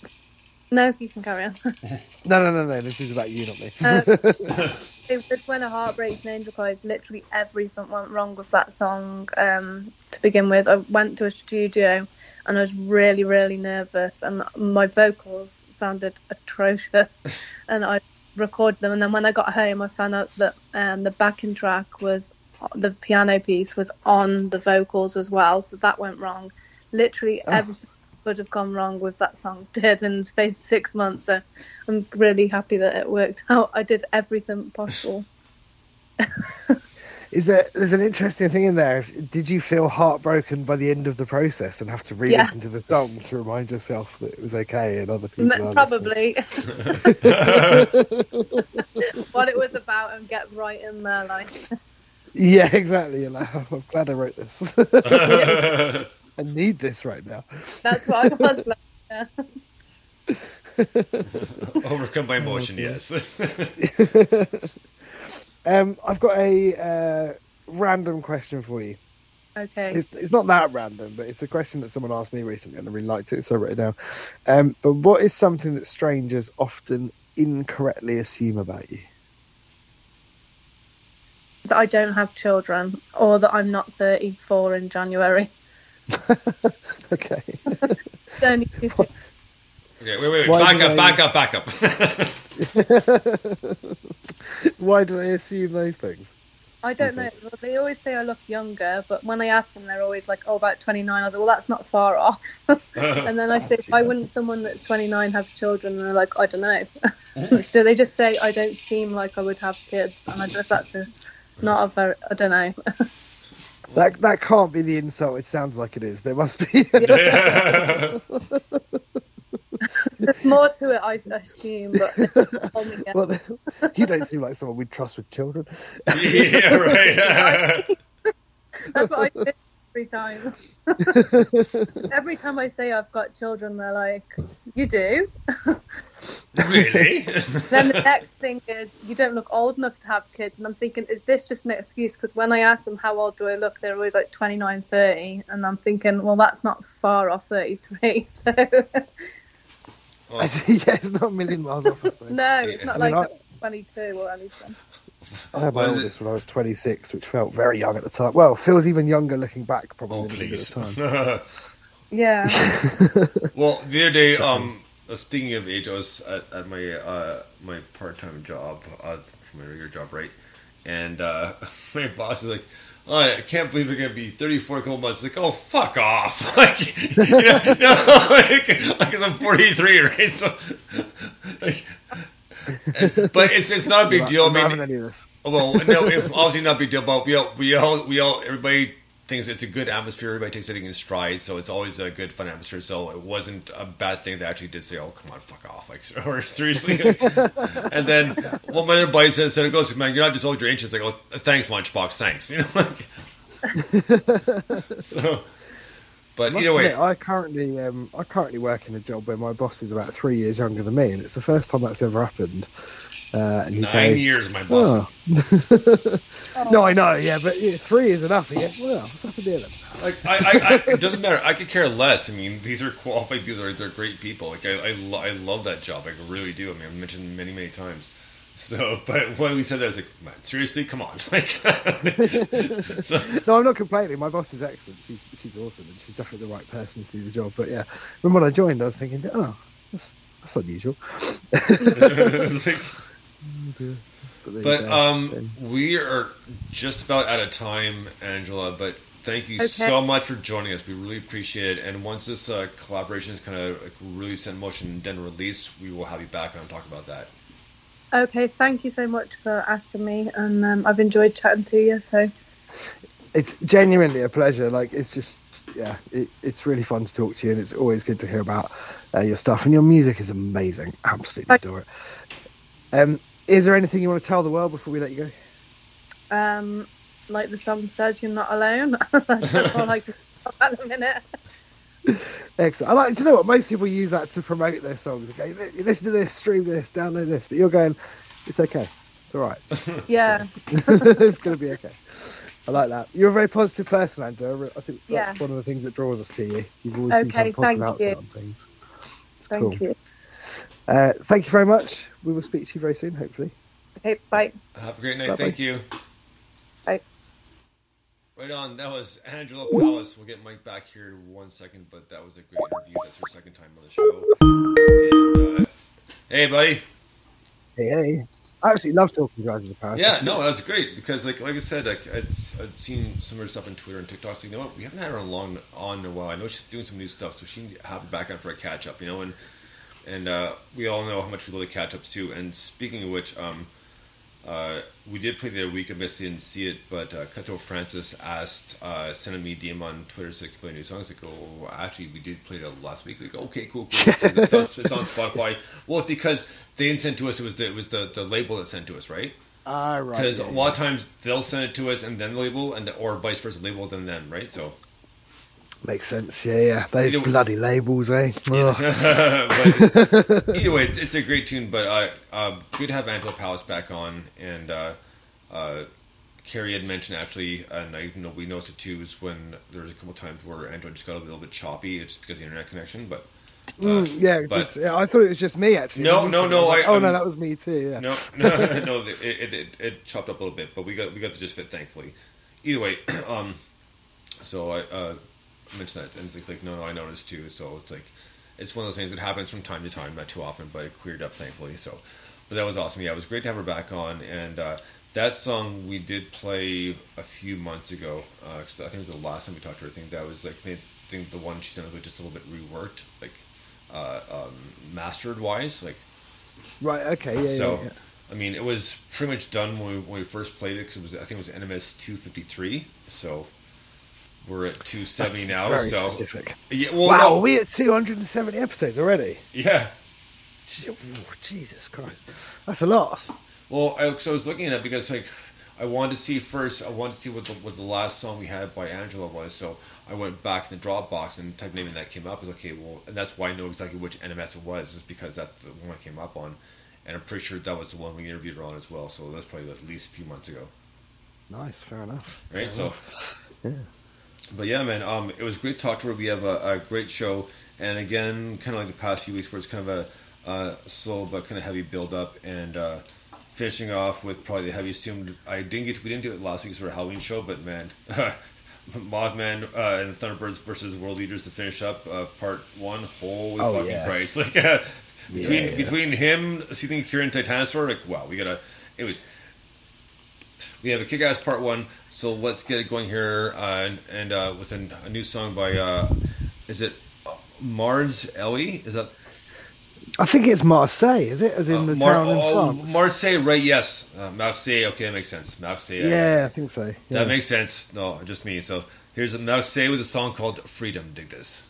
No, you can carry on. No, no, no, no. This is about you, not me. Um, it was when a heart breaks and angel cries. Literally everything went wrong with that song. Um, to begin with, I went to a studio and I was really, really nervous, and my vocals sounded atrocious. and I recorded them, and then when I got home, I found out that um, the backing track was the piano piece was on the vocals as well, so that went wrong. Literally Oh. everything could have gone wrong with that song did in the space of six months. So I'm really happy that it worked out. I did everything possible. Is there? There's an interesting thing in there. Did you feel heartbroken by the end of the process and have to re-listen to the song to remind yourself that it was okay and other people? M- are listening? Probably what it was about and get right in there. Like, Yeah, exactly. You're like, "Oh, I'm glad I wrote this. I need this right now. that's what I was like. Yeah. overcome by emotion, yes. Um, I've got a uh, random question for you. Okay. It's, it's not that random, but it's a question that someone asked me recently, and I really liked it, so I wrote it down. Um, but what is something that strangers often incorrectly assume about you? that I don't have children or that I'm not 34 in January. Okay. It's only two things. Okay, wait, wait, wait. Why Back do up, they- back up, back up. Why do they assume those things? I don't know. Well, they always say I look younger, but when I ask them, they're always like, "Oh, about 29." I was like, "Well, that's not far off." and then I say, "Why wouldn't someone that's 29 have children?" And they're like, "I don't know." so they just say, "I don't seem like I would have kids," and I don't know if that's a not a very. I don't know. That that can't be the insult. It sounds like it is. There must be. There's more to it, I assume, but they haven't told me yet. well, you don't seem like someone we'd trust with children. yeah, right. That's what I say every time. every time I say I've got children, they're like, "You do." really? then the next thing is, "You don't look old enough to have kids," and I'm thinking, is this just an excuse? Because when I ask them how old do I look, they're always like 29, 30, and I'm thinking, well, that's not far off 33. So Well, yeah, it's not a million miles off. I suppose. no, it's not I mean, like I- 22 or anything. I had my What is it? oldest when I was 26, which felt very young at the time. Well, feels even younger looking back, probably oh, than it did please. at the time. Yeah. well, the other day, um, uh, speaking of age, I was at, at my uh, my part time job, uh, for my regular job, right? And uh, my boss is like, oh, I can't believe you're gonna be 34 in a couple months. Like, oh, fuck off! like, you know, no, like, because I'm 43, right? So, like, and- but it's it's not a big I'm deal. I not mean, having any of this. well, no, if, obviously not a big deal, but we all, we all, we all, everybody thinks it's a good atmosphere. Everybody takes everything in stride, so it's always a good, fun atmosphere. So it wasn't a bad thing. They actually did say, "Oh, come on, fuck off!" Like, or seriously. and then, one well, my other buddy said, "said it goes, man, you're not just old, you're ancient." Like, oh, thanks, lunchbox, thanks. You know, like, so. But either way, I currently um, I currently work in a job where my boss is about three years younger than me, and it's the first time that's ever happened. Uh, and nine goes, years, my boss. "Oh." no, I know, yeah, but yeah, three is enough. Yeah, well, what's happened here then? Like I, I, I, it doesn't matter. I could care less. I mean, these are qualified people. They're, they're great people. Like I, I, lo- I love that job. I really do. I mean, I've mentioned many, many times. So, but when we said that, I was like, man, seriously, come on. Like, so, No, I'm not complaining. My boss is excellent. She's she's awesome, and she's definitely the right person to do the job. But yeah, when when I joined, I was thinking, oh, that's that's unusual. like- But, but go. um, we are just about out of time, Angela. But thank you Okay. so much for joining us. We really appreciate it. And once this uh, collaboration is kind of like really set in motion and then released, we will have you back on and talk about that. Okay, thank you so much for asking me, and um, I've enjoyed chatting to you. So, it's genuinely a pleasure. Like it's just yeah, it, it's really fun to talk to you, and it's always good to hear about uh, your stuff. And your music is amazing. Absolutely adore it. Um, is there anything you want to tell the world before we let you go? um, like the song says, you're not alone. That's all I can at the minute. Excellent. I like. Do you know what? Most people use that to promote their songs. Okay, Li- listen to this, stream this, download this. But you're going, it's okay. It's all right. Yeah, it's going to be okay. I like that. You're a very positive person, Andrew. I think that's Yeah. one of the things that draws us to you. You've always seemed to have Okay, a positive thank outlook you. on things. It's thank cool. you. Uh, thank you very much. We will speak to you very soon, hopefully. Okay, bye. Have a great night. Bye-bye. Thank you. Right on. That was Angela Powis. We'll get Mike back here in one second, but that was a great interview. That's her second time on the show. And, uh, hey, buddy. Hey, hey. I absolutely love talking to Angela Powis. Yeah, no, that's great because, like, like I said, like I've, seen some of her stuff on Twitter and TikTok. So you know what? We haven't had her on long on in a while. I know she's doing some new stuff, so she to have her back on for a catch up. You know, and and uh, we all know how much we love the catch ups too. And speaking of which, um, uh, we did play the other week. I missed it, didn't see it, but uh, Kato Francis asked, uh, sending me DM on Twitter so I could play new songs. Like, oh, actually, we did play it last week. Like, okay, cool, cool. it's, on, it's on Spotify. Well, because they didn't send to us. It was the it was the, the label that sent to us, right? Ah, right. Because yeah, a lot of times they'll send it to us and then the label, and the, or vice versa, label then them, right? So, yeah. Makes sense. Yeah, yeah. Those Either way- bloody labels, eh? But either way, it's, it's a great tune. But uh, uh, good to have Angela Powis back on, and uh, uh, Carrie had mentioned actually, and I know we noticed it too, is when there was a couple times where Angela just got a little bit choppy. It's because of the internet connection, but. Uh, Mm, yeah, but- yeah, I thought it was just me actually. No, no, no, like, I- oh no, I'm- that was me too. Yeah. No, no, no. It, it, it, it chopped up a little bit, but we got we got the gist of it, thankfully. Either way, um, so I uh, mentioned that, and it's like, no, no, I noticed too. So it's like it's one of those things that happens from time to time, not too often, but it cleared up thankfully. So, but that was awesome. Yeah, it was great to have her back on, and uh, that song we did play a few months ago. Uh I think it was the last time we talked to her. I think that was like I think the one she sent us was just a little bit reworked, like uh, um, mastered wise, like Right. Okay. Yeah. so, yeah, yeah. I mean, it was pretty much done when we, when we first played it because it was I think it was NMS 253. So we're at 270 now. Very so specific. yeah, well, wow, no, are we at 270 episodes already? yeah, oh, Jesus Christ, that's a lot. Well, I, so I was looking at it because like I wanted to see first. I wanted to see what the what the last song we had by Angela was. So I went back in the Dropbox and typed name and that came up. I was okay, well, and that's why I know exactly which NMS it was, is because that's the one I came up on, and I'm pretty sure that was the one we interviewed her on as well. So that's probably at least a few months ago, Nice, fair enough. right? So, Yeah. But yeah, man, um, it was great to talk to her. We have a, a great show, and again, kind of like the past few weeks, where it's kind of a uh, slow but kind of heavy build up, and uh, finishing off with probably the heaviest tune. I didn't get to, we didn't do it last week's for a Halloween show, but man, Mothman uh, and the Thunderbirds versus World Leaders to finish up uh, part one. Holy Oh, fucking yeah. Christ! Like uh, between yeah. between him, Seething and Titanosaur, like wow, we gotta. It was we have a kick-ass part one so let's get it going here uh, and, and uh, with a, a new song by uh, is it mars ellie is that I think it's Marseille, is it? As in uh, the Mar- town in oh, France. marseille right yes uh, marseille okay that makes sense marseille yeah, I think so. Yeah. that makes sense no just me so here's marseille with a song called freedom dig this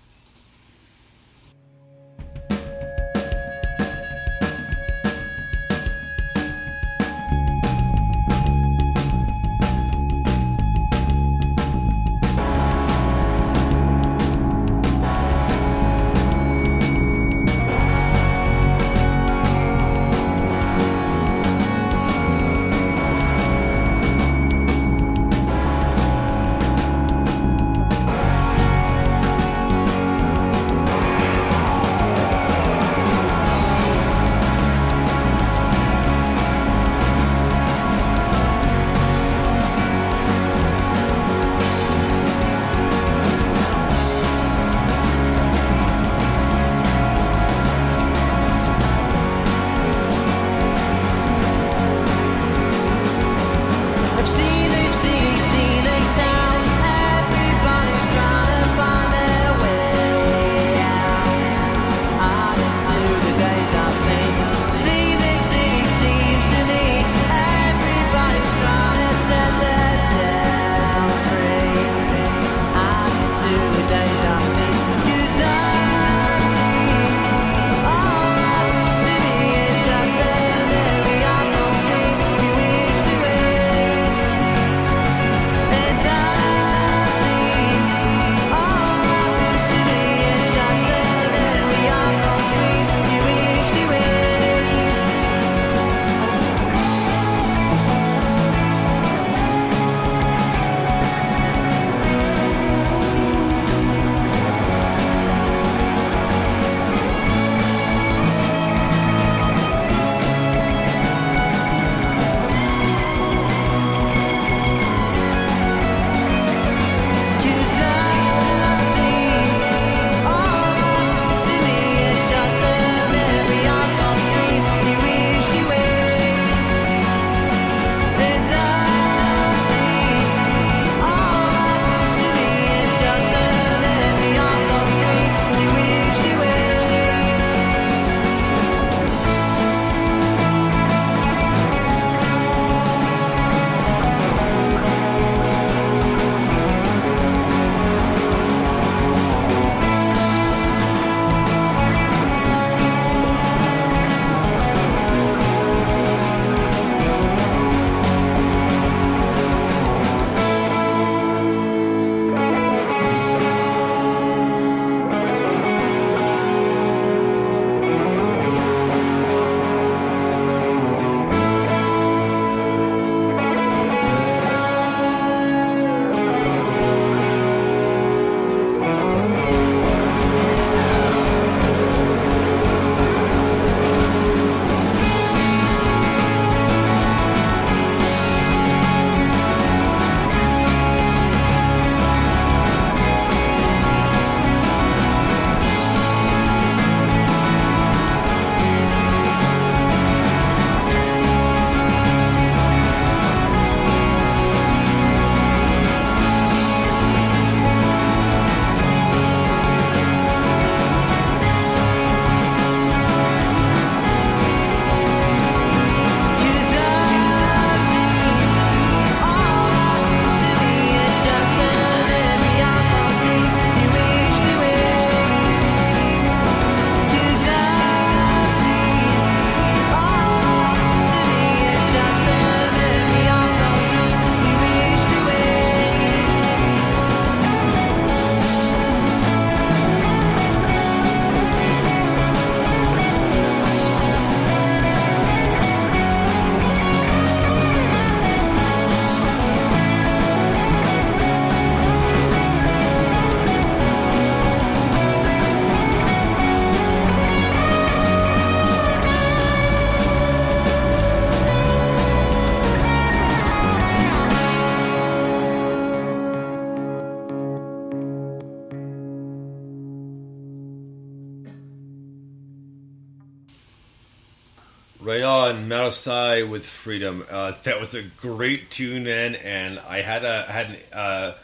On, Marseille with Freedom. Uh, that was a great tune, man, and I had a I had a uh,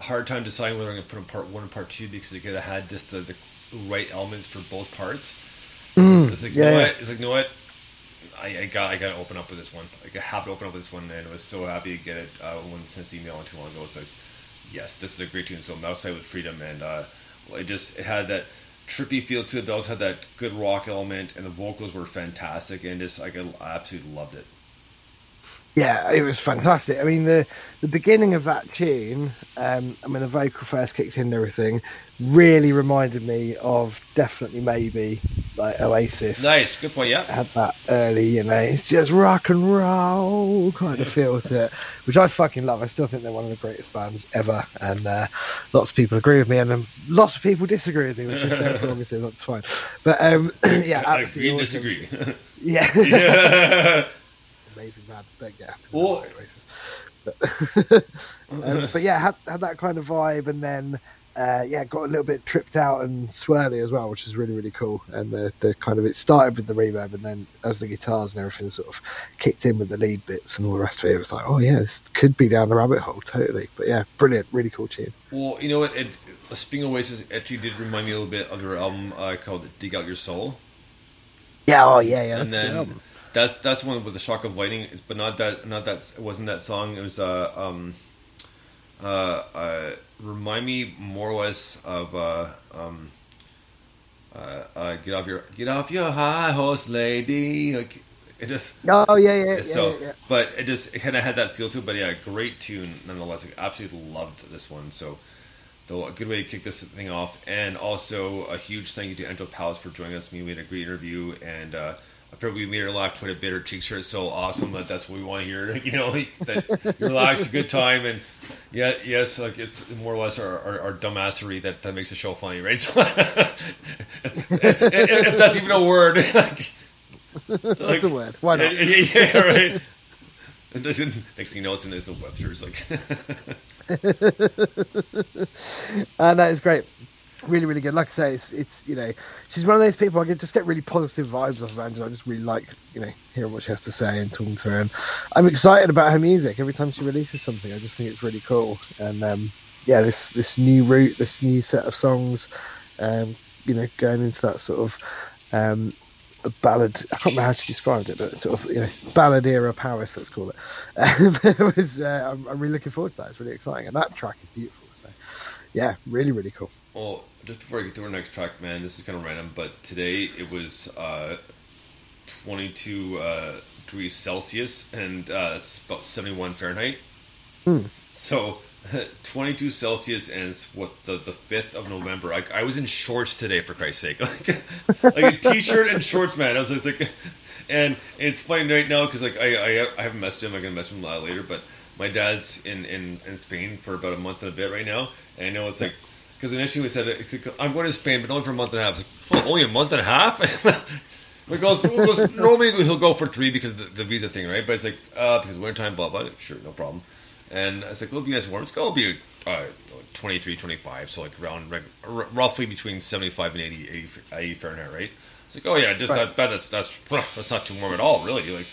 hard time deciding whether I'm going to put in part one and part two because I could have had just the, the right elements for both parts. it's like, you yeah, know yeah. what? It's like, you know what? I, I got I got to open up with this one. Like, I have to open up with this one, and I was so happy to get it uh, when sent the email not too long ago. It's like, yes, this is a great tune. So Marseille with Freedom, and uh, it just it had that trippy feel to it, but also had that good rock element, and the vocals were fantastic, and just like I absolutely loved it. Yeah, it was fantastic. I mean, the the beginning of that tune, um, I mean, the vocal first kicked in and everything, really reminded me of definitely maybe like Oasis. Nice, good point. Yeah, Had that early, you know, it's just rock and roll kind of feel to it, which I fucking love. I still think they're one of the greatest bands ever, and uh, lots of people agree with me, and um, lots of people disagree with me, which is their prerogative. That's fine. But um, yeah, I absolutely agree awesome. disagree. Yeah, yeah. amazing bands. Don't get happy. But, um, but yeah, had, had that kind of vibe, and then uh, yeah, got a little bit tripped out and swirly as well, which is really really cool. And the the kind of it started with the reverb, and then as the guitars and everything sort of kicked in with the lead bits and all the rest of it, it was like, oh yeah, this could be down the rabbit hole totally. But yeah, brilliant, really cool tune. Well, you know what? It, speaking of Oasis, it actually did remind me a little bit of their album uh, called "Dig Out Your Soul," Yeah, oh yeah, yeah. and that's a good then. That's that's one with the shock of lightning, but not that not that it wasn't that song. It was uh um uh, uh remind me more or less of uh um uh, uh get off your get off your high horse, lady. Like it just oh yeah, yeah, yeah, so, yeah, yeah. but it just it kind of had that feel to it. But yeah, great tune nonetheless. Like, absolutely loved this one. So, a good way to kick this thing off, and also a huge thank you to Angel Powis for joining us. I mean, we had a great interview, and uh, apparently we made her laugh quite a bit. Her cheek shirt is so awesome that that's what we want to hear. You know, that you relaxed, a good time, and yeah, yes, like it's more or less our, our, our dumbassery that, that makes the show funny, right? So, if, if that's even a word. like, That's a word. Why not? yeah, yeah, right. And next thing you know, it's in it's the Webster's like. Uh, no, it's great. Really, really good. Like I say, it's it's you know, she's one of those people I get just get really positive vibes off of Angela. I just really like you know hearing what she has to say and talking to her, and I'm excited about her music every time she releases something. I just think it's really cool, and um, yeah, this this new route, this new set of songs, um, you know, going into that sort of um, ballad. I can't remember how she described it, but sort of you know ballad era Paris, let's call it. Um, it was. Uh, I'm, I'm really looking forward to that. It's really exciting, and that track is beautiful. Yeah, really, really cool. Well, just before I get to our next track, man, this is kind of random, but today it was uh, 22 uh, degrees Celsius, and uh, it's about 71 Fahrenheit. So, 22 Celsius, and it's what the the 5th of November. I, I was in shorts today, for Christ's sake, like, like a t-shirt and shorts, man. I was, it's like, and it's funny right now because like I, I I haven't messaged him. I'm gonna message him a lot later, but my dad's in, in, in Spain for about a month and a bit right now, and I know it's like because initially we said I'm going to Spain, but only for a month and a half. Like, oh, only a month and a half. Goes, goes, normally he'll go for three because of the, the visa thing, right? But it's like, uh, because wintertime, blah, blah. Sure, no problem. And I was like, it'll be nice warm. It's going to be uh, 23, 25, so like around like, r- roughly between 75 and 80, 80, 80 Fahrenheit, right? It's like, oh yeah, just Right. bad. That's that's that's not too warm at all, really. Like,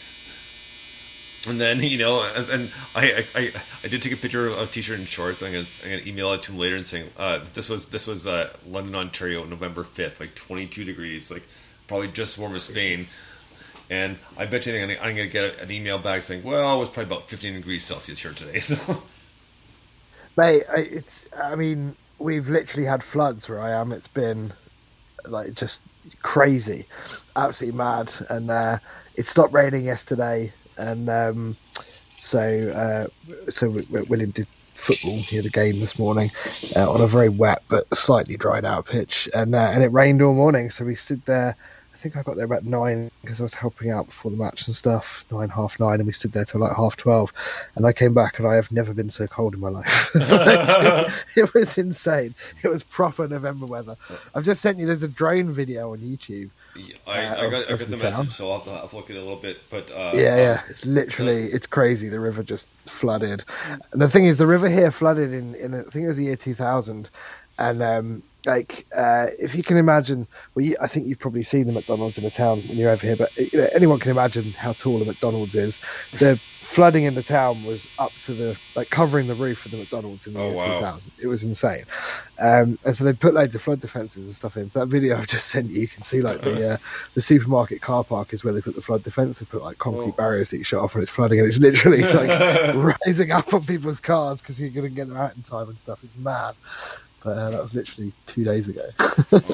and then you know, and, and I, I I did take a picture of a t-shirt and shorts. I'm gonna I'm gonna email it to him later and saying, uh, this was this was uh, London, Ontario, November 5th, like 22 degrees, like probably just warm as Spain. And I bet you I'm gonna, I'm gonna get an email back saying, well, it was probably about 15 degrees Celsius here today. So. Mate, it's. I mean, we've literally had floods where I am. It's been like just crazy, absolutely mad. And uh, it stopped raining yesterday, and um, so uh, so William did football. He had a game this morning uh, on a very wet but slightly dried out pitch, and uh, and it rained all morning. So we stood there. I think I got there about nine because I was helping out before the match and stuff. Nine, half nine, and we stood there till like half twelve. And I came back, and I have never been so cold in my life. It was insane. It was proper November weather. I've just sent you. There's a drone video on YouTube. Yeah, I, Uh, I got, of- I of got the the message, so I'll have, to, I'll have to look at it a little bit. But uh, yeah, uh, yeah. It's literally it's crazy. The river just flooded. And the thing is, the river here flooded in in I think it was the year 2000, and um, like uh, if you can imagine, well, you, I think you've probably seen the McDonald's in the town when you're over here, but you know, anyone can imagine how tall a McDonald's is. The flooding in the town was up to the like covering the roof of the McDonald's in the Oh, year wow. 2000. It was insane, um, and so they put loads of flood defences and stuff in. So that video I've just sent you, you can see like the uh, the supermarket car park is where they put the flood defence. They put like concrete Oh. barriers that you shut off when it's flooding, and it's literally like rising up on people's cars because you couldn't get them out in time and stuff. It's mad. But uh, that was literally two days ago.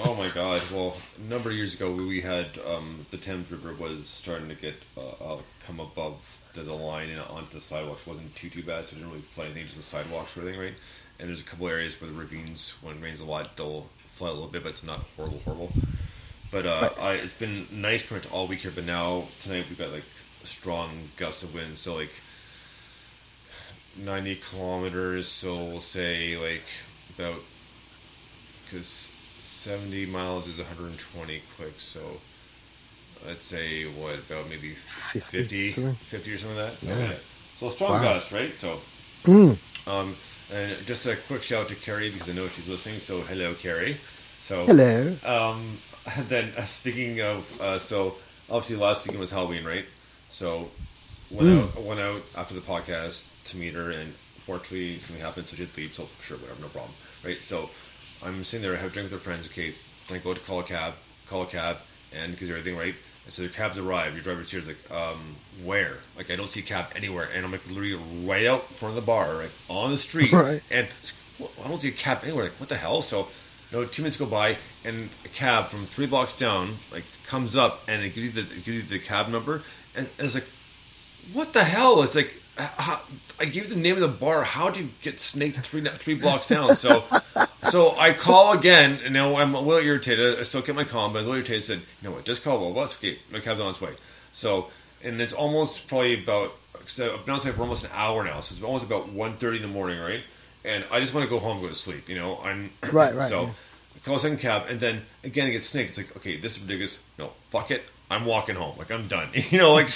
oh my god! Well, a number of years ago, we, had um, the Thames River was starting to get uh, uh, come above the, the line and onto the sidewalks. It wasn't too too bad, so it didn't really flood anything, just the sidewalks or anything, right? And there's a couple areas where the ravines, when it rains a lot, they'll flood a little bit, but it's not horrible, horrible. But uh, I, it's been nice pretty much all week here. But now tonight we've got like strong gusts of wind, so like 90 kilometers. So we'll say like about because 70 miles is 120 quick. So let's say what about maybe 50, 50, something. or something like that. So, Yeah. yeah. so strong Wow. gust, right? So Mm. um, and just a quick shout out to Carrie because I know she's listening. So hello, Carrie. So Hello. um, and then uh, speaking of, uh, so obviously last weekend was Halloween, right? So went Mm. out, went out after the podcast to meet her, and unfortunately something happened, so she to leave. So sure, whatever, no problem, right? So I'm sitting there, I have a drink with her friends. Okay, then I go to call a cab, call a cab, and because everything right. And so the cab's arrived. Your driver's here. Like, um, where? Like I don't see a cab anywhere, and I'm like literally right out front of the bar, right on the street, Right. and well, I don't see a cab anywhere. Like, what the hell? So, you know, two minutes go by, and a cab from three blocks down, like, comes up, and it gives you the, it gives you the cab number, and, and it's like, what the hell? It's like, Uh, how, I gave you the name of the bar. How did you get snaked three three blocks down? So, so I call again, and now I'm a little irritated. I still get my call, but I was a little irritated. Said, you know what? Just call. Well, what's okay? My cab's on its way. So, and it's almost probably about. So I've been outside for almost an hour now, so it's almost about 1.30 in the morning, right? And I just want to go home, and go to sleep. You know, I'm Right, right, So yeah. I call a second cab, and then again it gets snaked. It's like, okay, this is ridiculous. No, fuck it. I'm walking home. Like I'm done. You know, like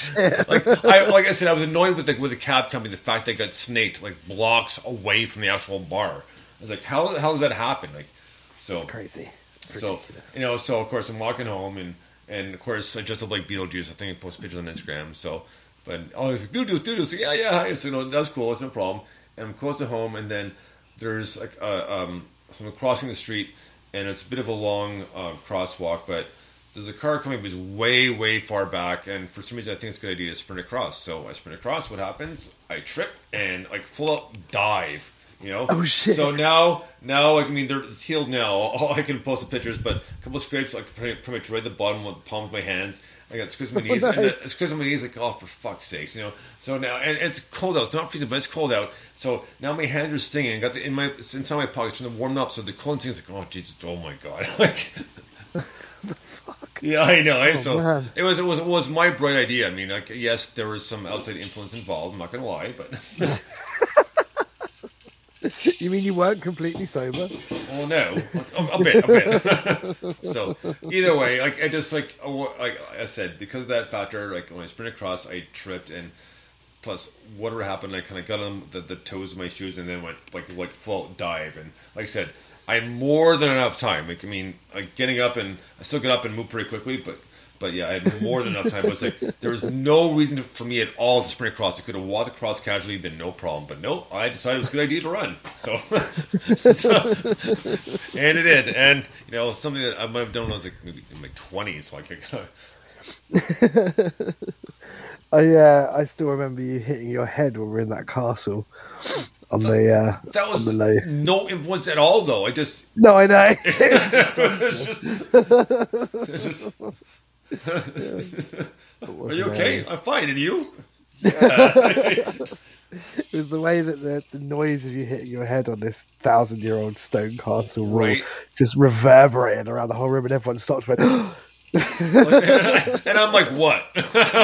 like I like I said, I was annoyed with the with the cab company. The fact they got snaked like blocks away from the actual bar. I was like, how the hell does that happen? Like, so It's crazy. It's so ridiculous. you know, so of course I'm walking home, and and of course I just look like Beetlejuice. I think I post pictures on Instagram. So, but oh, he's like Beetlejuice, Beetlejuice. So, yeah, yeah, hi. So you know, that's cool. It's no problem. And I'm close to home, and then there's like uh, um, so I'm crossing the street, and it's a bit of a long uh, crosswalk, but there's a car coming, but it's way, way far back, and for some reason I think it's a good idea to sprint across. So I sprint across. What happens? I trip and like full up dive. You know. Oh, shit. So now, now I mean, they're it's healed now. All I can post the pictures, but a couple of scrapes, like pretty, pretty much right at the bottom of the palm of my hands. I got scrapes on my Oh, knees, and nice. the scrapes on my knees. Like, oh, for fuck's sakes, you know. So now, and, and it's cold out. It's not freezing, but it's cold out. So now my hands are stinging. I got the in my it's inside my pockets, trying to warm up. So the cold thing's like, oh Jesus, oh my god, like. Yeah, I know. eh? so Oh, man. it was it was it was my bright idea. I mean, like yes, there was some outside influence involved. I'm not gonna lie, but You mean you weren't completely sober? Well, no, a, a bit, a bit. so either way, like I just like I like I said, because of that factor, like when I sprinted across, I tripped, and plus whatever happened, I kind of got on the, the toes of my shoes, and then went like like full dive, and like I said, I had more than enough time. Like I mean, like getting up and I still get up and move pretty quickly, but. But yeah, I had more than enough time. But like there was no reason for me at all to sprint across. I could have walked across casually, been no problem. But no, I decided it was a good idea to run. So, so and it did. And you know, something that I might have done when I was like maybe in my twenties. Like, I kind of, I uh, I still remember you hitting your head when we were in that castle on the uh, that was on the no influence at all, though. I just, No, I know. it's just, it's just are you okay? I'm fine. And you? Yeah. It was the way that the, the noise of you hitting your head on this thousand year old stone castle wall Right. just reverberated around the whole room, and everyone stopped and went, and I'm like, what?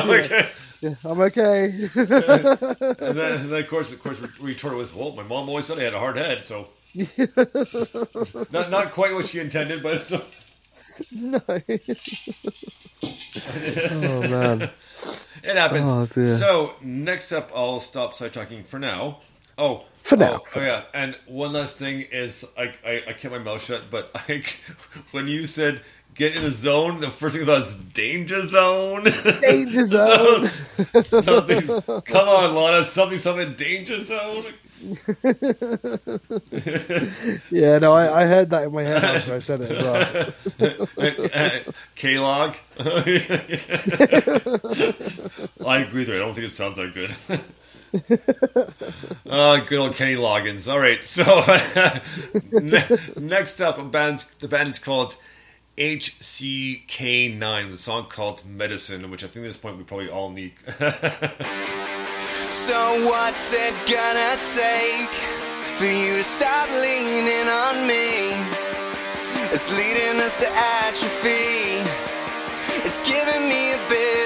like, yeah, I'm okay. and, then, and then, of course, of course, we retorted with, "Well, my mom always said I had a hard head, so not not quite what she intended, but it's, no. oh, man. it happens." Oh, so next up, I'll stop side talking for now. Oh, For now, Oh, oh, yeah. And one last thing is, I, I I kept my mouth shut, but I when you said get in the zone, the first thing I thought was danger zone. Danger zone. Something's come on, Lana. Something, something, danger zone. Yeah, no, I, I heard that in my head after I said it as well. K-Log. I agree with her. I don't think it sounds that good. Oh, good old Kenny Loggins. All right, so ne- next up, a band's, the band is called HCK9. The song called Medicine, which I think at this point we probably all need. So what's it gonna take for you to stop leaning on me? It's leading us to atrophy. It's giving me a bitter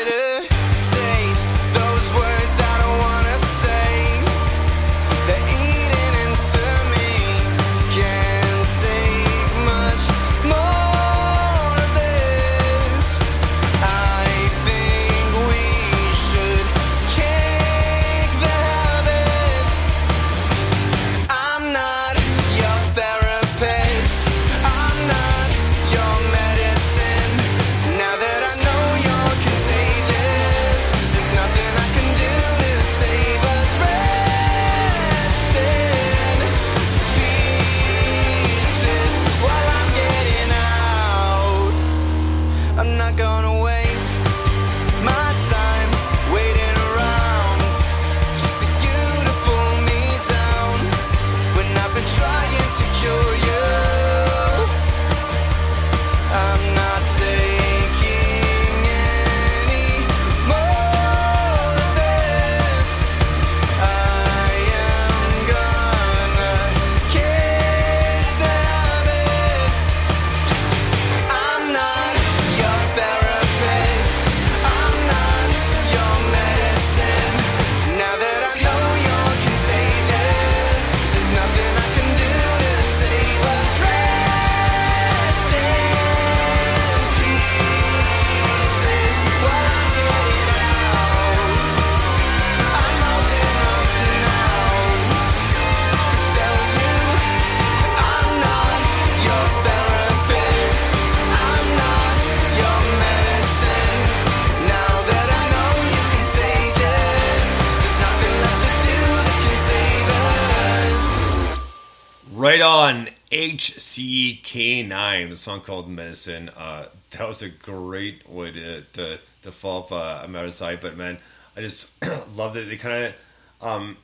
HCK9, the song called Medicine. Uh, that was a great way to to, to follow up uh, I'm of sight, but man, I just loved it. They kind of um,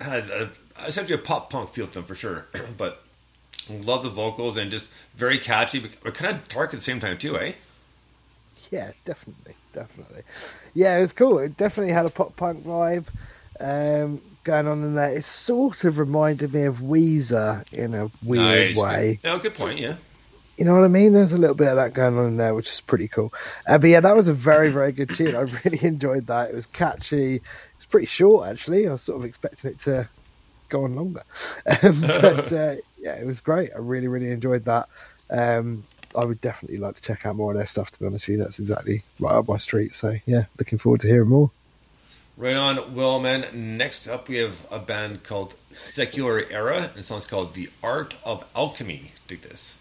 had a, essentially a pop punk feel to them for sure, but love the vocals and just very catchy, but, but kind of dark at the same time too, eh? Yeah, definitely, definitely. Yeah, it was cool. It definitely had a pop punk vibe um, going on in there. It sort of reminded me of Weezer in a weird Nice. way. Good. No, good point. Yeah. You know what I mean? There's a little bit of that going on in there, which is pretty cool. Uh, but yeah, that was a very, very good tune. I really enjoyed that. It was catchy. It's pretty short, actually. I was sort of expecting it to go on longer. Um, but uh, yeah, it was great. I really, really enjoyed that. Um, I would definitely like to check out more of their stuff, to be honest with you. That's exactly right up my street. So yeah, looking forward to hearing more. Right on. Well, man, next up we have a band called Secular Era, and song's called The Art of Alchemy. Dig this.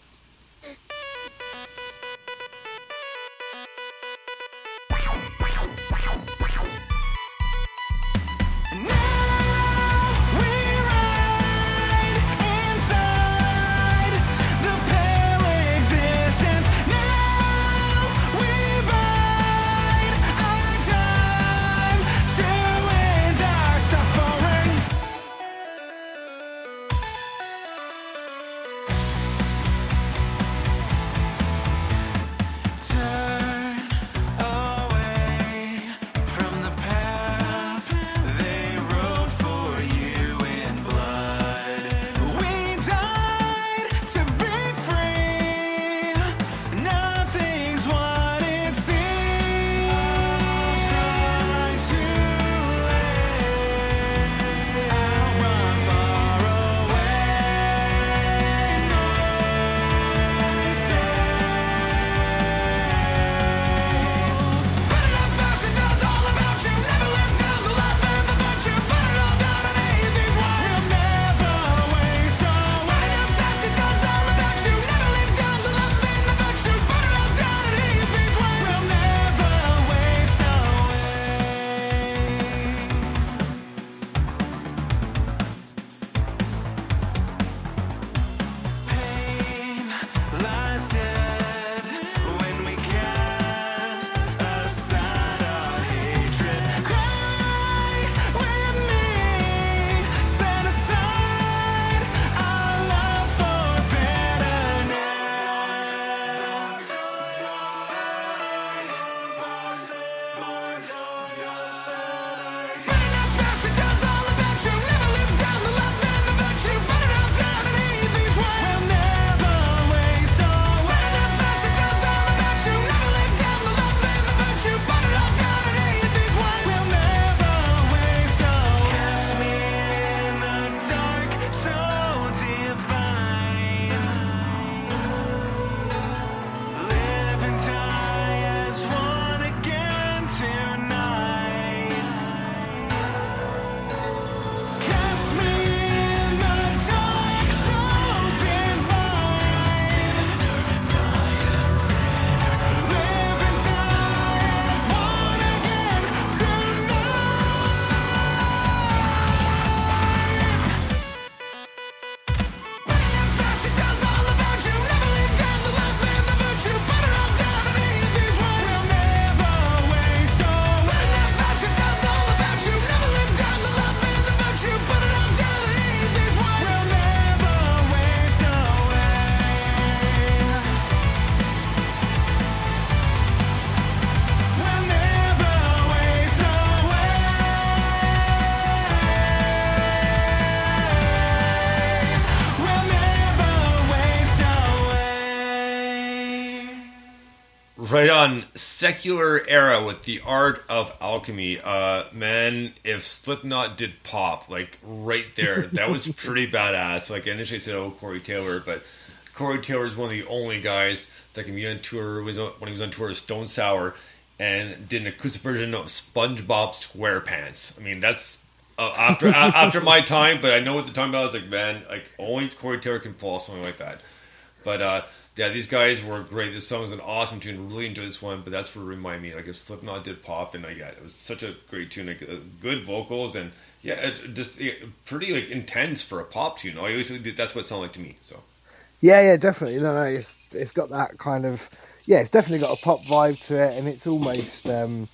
Secular era with the art of alchemy. Uh, man, if Slipknot did pop, like right there, that was pretty badass. Like I initially said, oh Corey Taylor, but Corey Taylor is one of the only guys that can be on tour. When he was on tour with Stone Sour, and did an acoustic version of SpongeBob SquarePants. I mean, that's uh, after a- after my time, but I know at the time I was like, man, like only Corey Taylor can pull off something like that. But uh, yeah, these guys were great. This song is an awesome tune. Really enjoyed this one. But that's what remind me, like if Slipknot did pop, and like yeah, it was such a great tune. Like uh, good vocals and yeah, it, just yeah, pretty like intense for a pop tune. I always that's what it sounded like to me. So Yeah, yeah, definitely. No, no, it's it's got that kind of yeah, it's definitely got a pop vibe to it, and it's almost um,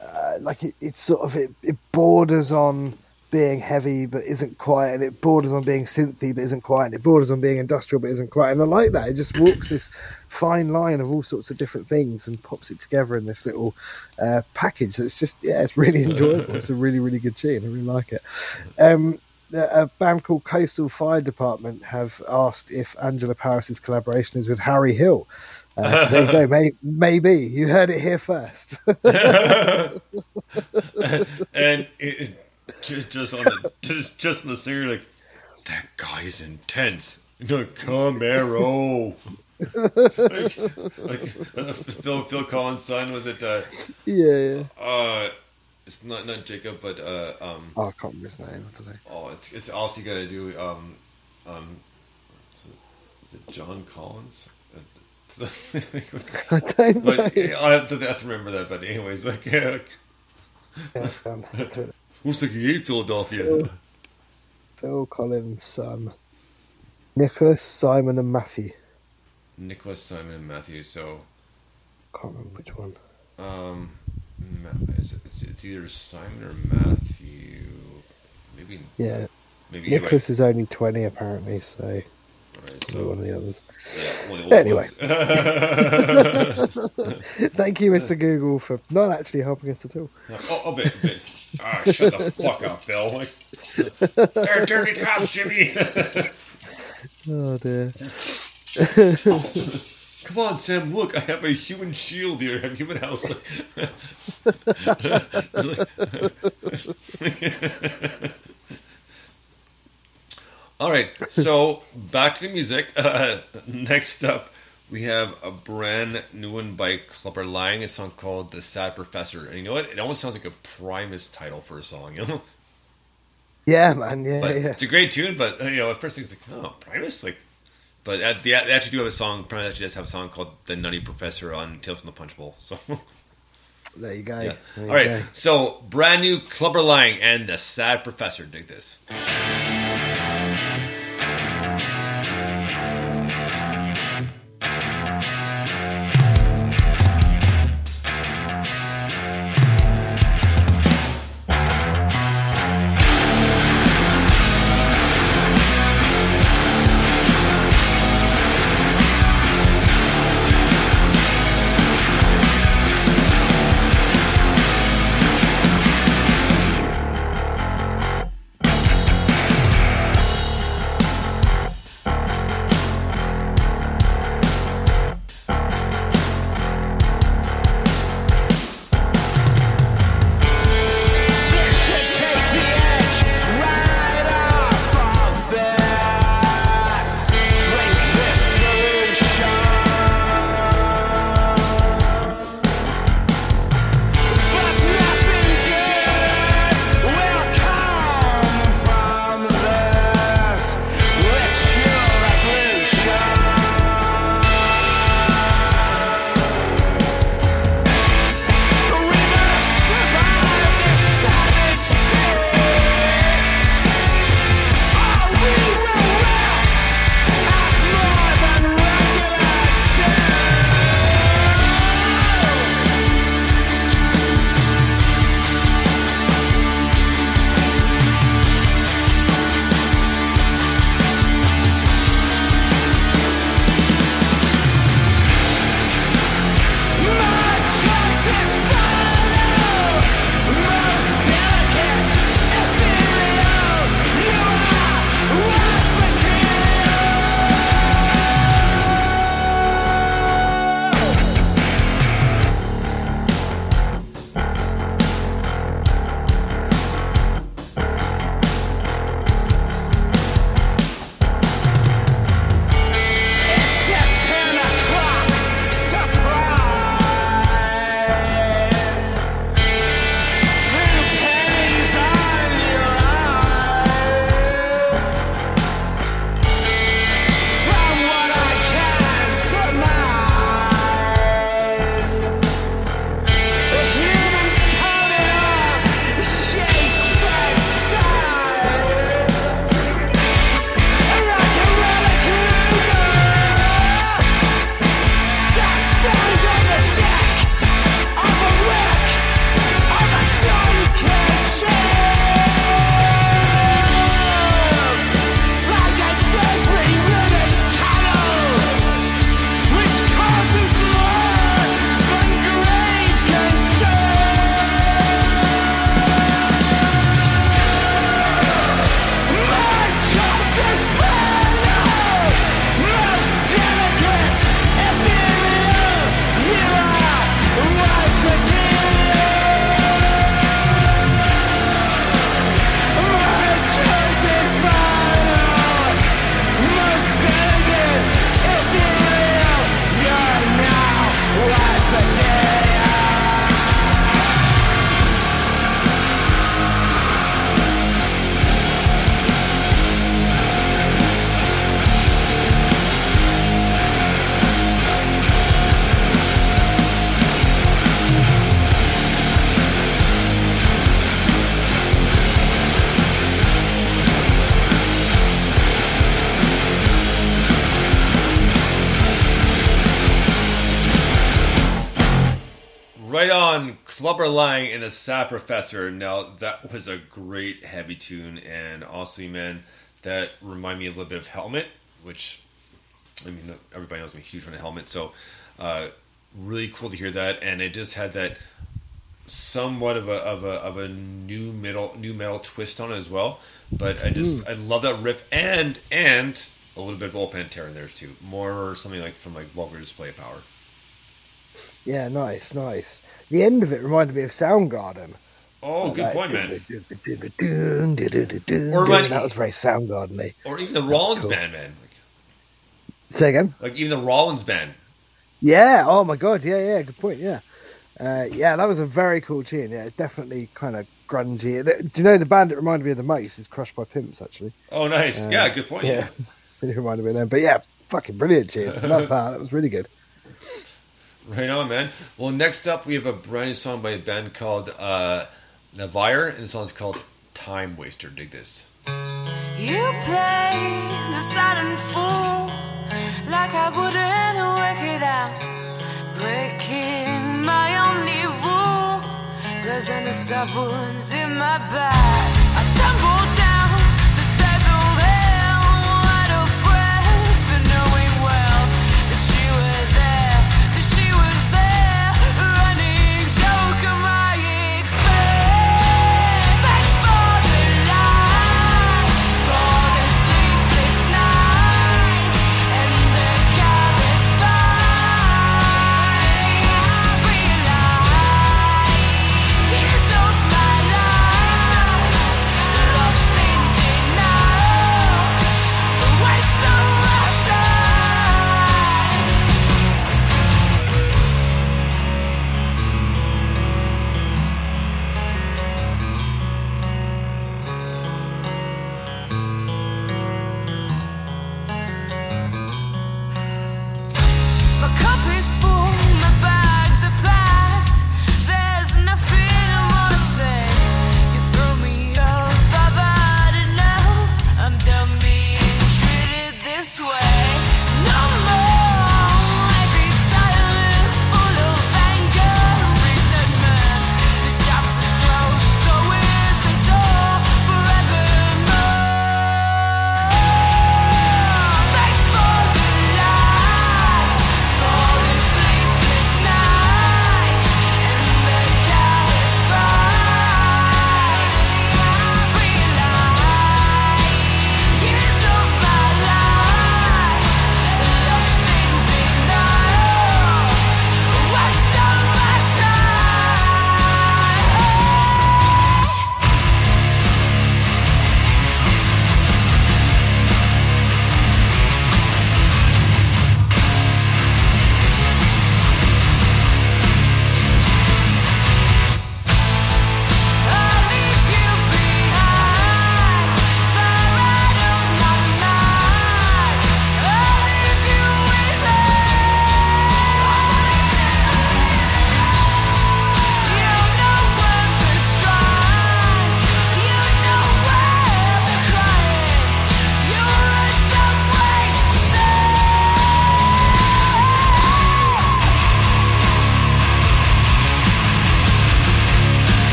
uh, like it, it's sort of it, it borders on being heavy but isn't quite, and it borders on being synthy but isn't quite, and it borders on being industrial but isn't quite, and I like that. It just walks this fine line of all sorts of different things and pops it together in this little uh, package. That's just yeah, it's really enjoyable. it's a really really good tune. I really like it. Um, a band called Coastal Fire Department have asked if Angela Powis's collaboration is with Harry Hill. Uh, so there you go. May, maybe you heard it here first. and it, it, just just on the just, just in the singer like that guy is intense. You know, Camaro. like, like uh, Phil Phil Collins' son was it? Uh, yeah, yeah. uh, it's not not Jacob, but uh, um, Oh, I can't remember his name. Oh, it's it's also got to do um, um, is it, John Collins? I don't know. but I have to, I have to remember that. But anyways, like, yeah, Yeah, um, who's the key Philadelphia? Phil Collins' son, Nicholas, Simon, and Matthew. Nicholas Simon and Matthew. So, Can't remember which one. um, it's, it's either Simon or Matthew. Maybe, Yeah, maybe. Nicholas is only twenty apparently, so probably so one of the others. yeah, one of the Anyway. Thank you, Mr. Google, for not actually helping us at all. oh, a bit, a bit. Ah, shut the fuck up. Like, they're dirty cops, Jimmy. Oh dear. Come on, Sam. Look, I have a human shield here. I have human house. All right, so back to the music. Uh, next up, we have a brand new one by Clubber Lang, a song called "The Sad Professor." And you know what? It almost sounds like a Primus title for a song. You know, Yeah, man. Yeah, but yeah. it's a great tune. But you know, at first it's like, oh, Primus, like. But they, actually do have a song. Primus actually does have a song called "The Nutty Professor" on Tales from the Punch Bowl. So. There you go. Yeah. There you All right. go. So brand new Clubber Lang and the Sad Professor. Dig this. On, Clubber Lang and the Sad Professor. Now that was a great heavy tune, and honestly, man, that reminded me a little bit of Helmet, which I mean everybody knows I'm a huge fan of Helmet, so uh, really cool to hear that, and it just had that somewhat of a of a of a nu metal nu metal twist on it as well. But I just I love that riff and and a little bit of old Pantera in there too, more something like from like Vulgar Display of Power. Yeah, nice, nice. The end of it reminded me of Soundgarden. Oh, good Like, point, man. Or that was very Soundgarden-y. Or even the Rollins cool. band, man. Like, Say again. like even the Rollins band. Yeah. Oh my god. Yeah. Yeah. Good point. Yeah. Uh, yeah, that was a very cool tune. Yeah, definitely kind of grungy. Do you know the band it reminded me of the most is Crushed by Pimps actually. Oh, nice. Uh, yeah, good point. Yeah, really reminded me of them. But yeah, fucking brilliant tune. Love that. That was really good. Right on, man. Well, next up, we have a brand new song by a band called uh, Navire, and the song's called Time Waster. Dig this. You play the silent fool like I wouldn't work it out. Breaking my only rule doesn't stop wounds in my back. I tumble down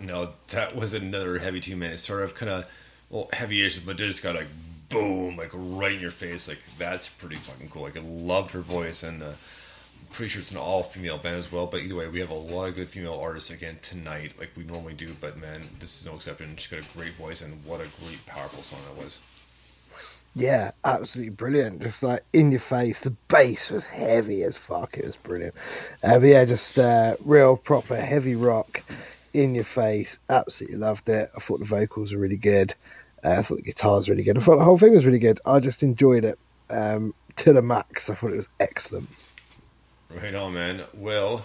Now, that was another heavy two minutes, sort of kind of, well, heavy-ish, but just got like, boom, like right in your face. Like, that's pretty fucking cool. Like, I loved her voice, and uh, I'm pretty sure it's an all-female band as well. But either way, we have a lot of good female artists again tonight, like we normally do. But man, this is no exception. She's got a great voice, and what a great, powerful song that was. Yeah, absolutely brilliant. Just like in your face. The bass was heavy as fuck. It was brilliant. Uh, but yeah, just uh, real proper heavy rock. In your face. Absolutely loved it. I thought the vocals were really good. Uh, I thought the guitars really good. I thought the whole thing was really good. I just enjoyed it um, to the max. I thought it was excellent. Right on, man. Well,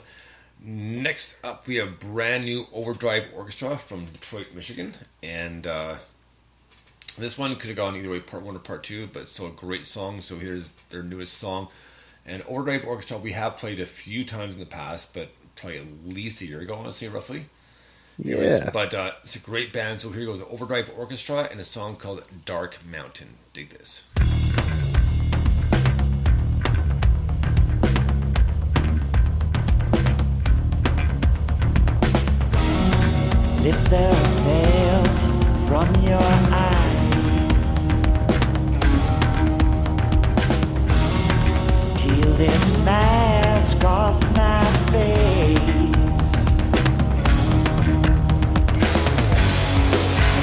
next up we have brand new Overdrive Orchestra from Detroit, Michigan, and uh, this one could have gone either way, part one or part two, but still a great song. So here's their newest song. And Overdrive Orchestra we have played a few times in the past, but probably at least a year ago, I want to say roughly. Yeah. But uh, it's a great band. So here goes the Overdrive Orchestra and a song called Dark Mountain. Dig this. Lift the veil from your eyes. Peel this mask off my face.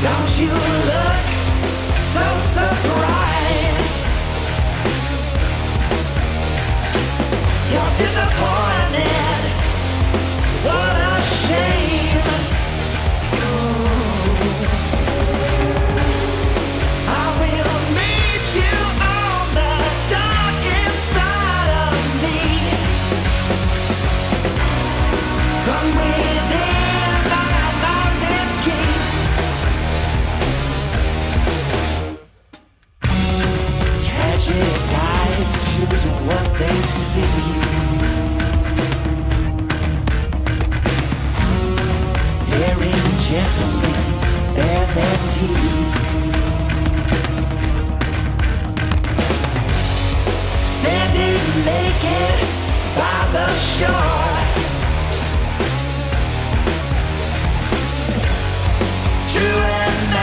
Don't you look so surprised? You're disappointed. What a shame. What they see. Daring gentlemen bear their teeth. Standing naked by the shore. True and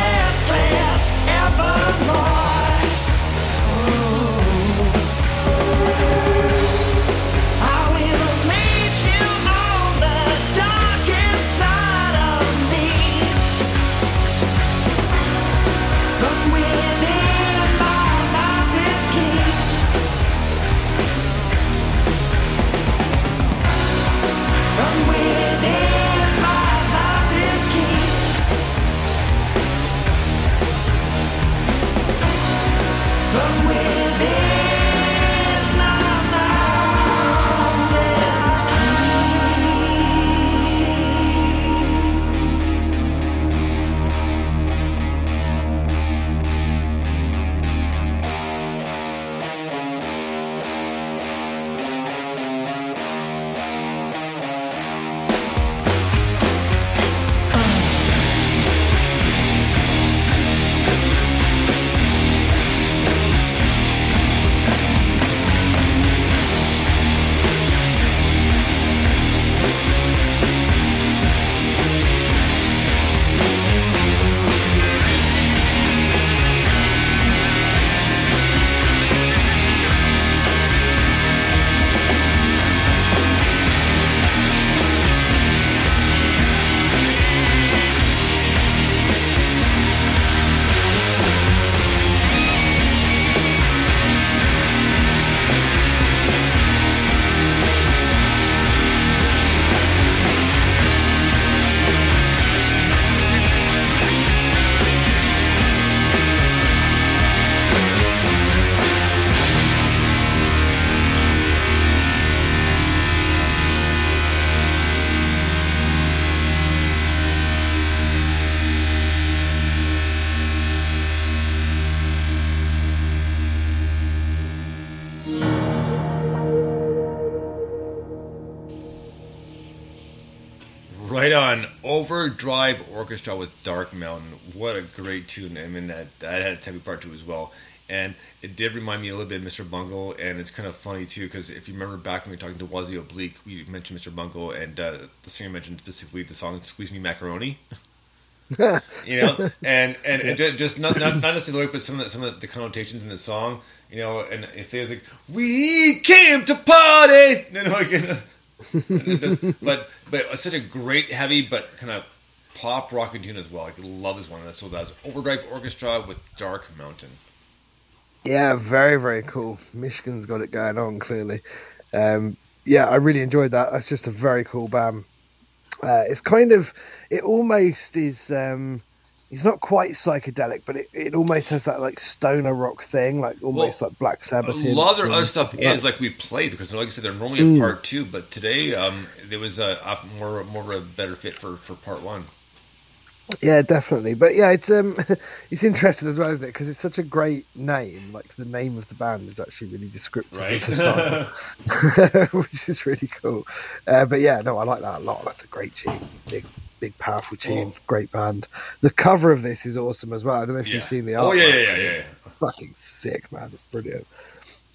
Overdrive Orchestra with Dark Mountain. What a great tune. I mean, that, that had a heavy part to it as well. And it did remind me a little bit of Mr. Bungle. And it's kind of funny, too, because if you remember back when we were talking to Wazzy Oblique, we mentioned Mr. Bungle, and uh, the singer mentioned specifically the song Squeeze Me Macaroni. you know, and and, and ju- just not, not not necessarily, but some of the, some of the connotations in the song, you know, and if there's like we came to party, you know, like, but but it's such a great heavy but kind of pop rocking tune as well. I love this one. That's so that's Overdrive Orchestra with Dark Mountain. Yeah, very, very cool. Michigan's got it going on, clearly. Um, yeah, I really enjoyed that. That's just a very cool band. Uh, it's kind of, it almost is. Um, it's not quite psychedelic, but it, it almost has that like stoner rock thing, like almost Well, like Black Sabbath. A lot of their other stuff like is like we played because, like I said, they're normally Mm. in part two, but today um, there was a, a more more of a better fit for, for part one. Yeah, definitely. But yeah, it's um, it's interesting as well, isn't it? Because it's such a great name. Like the name of the band is actually really descriptive Right. the style, which is really cool. Uh, but yeah, no, I like that a lot. That's a great tune. Big, big, powerful tune. Well- great band. The cover of this is awesome as well. I don't know if Yeah. you've seen the art. Oh yeah, yeah, yeah, yeah. yeah. Fucking sick, man. It's brilliant.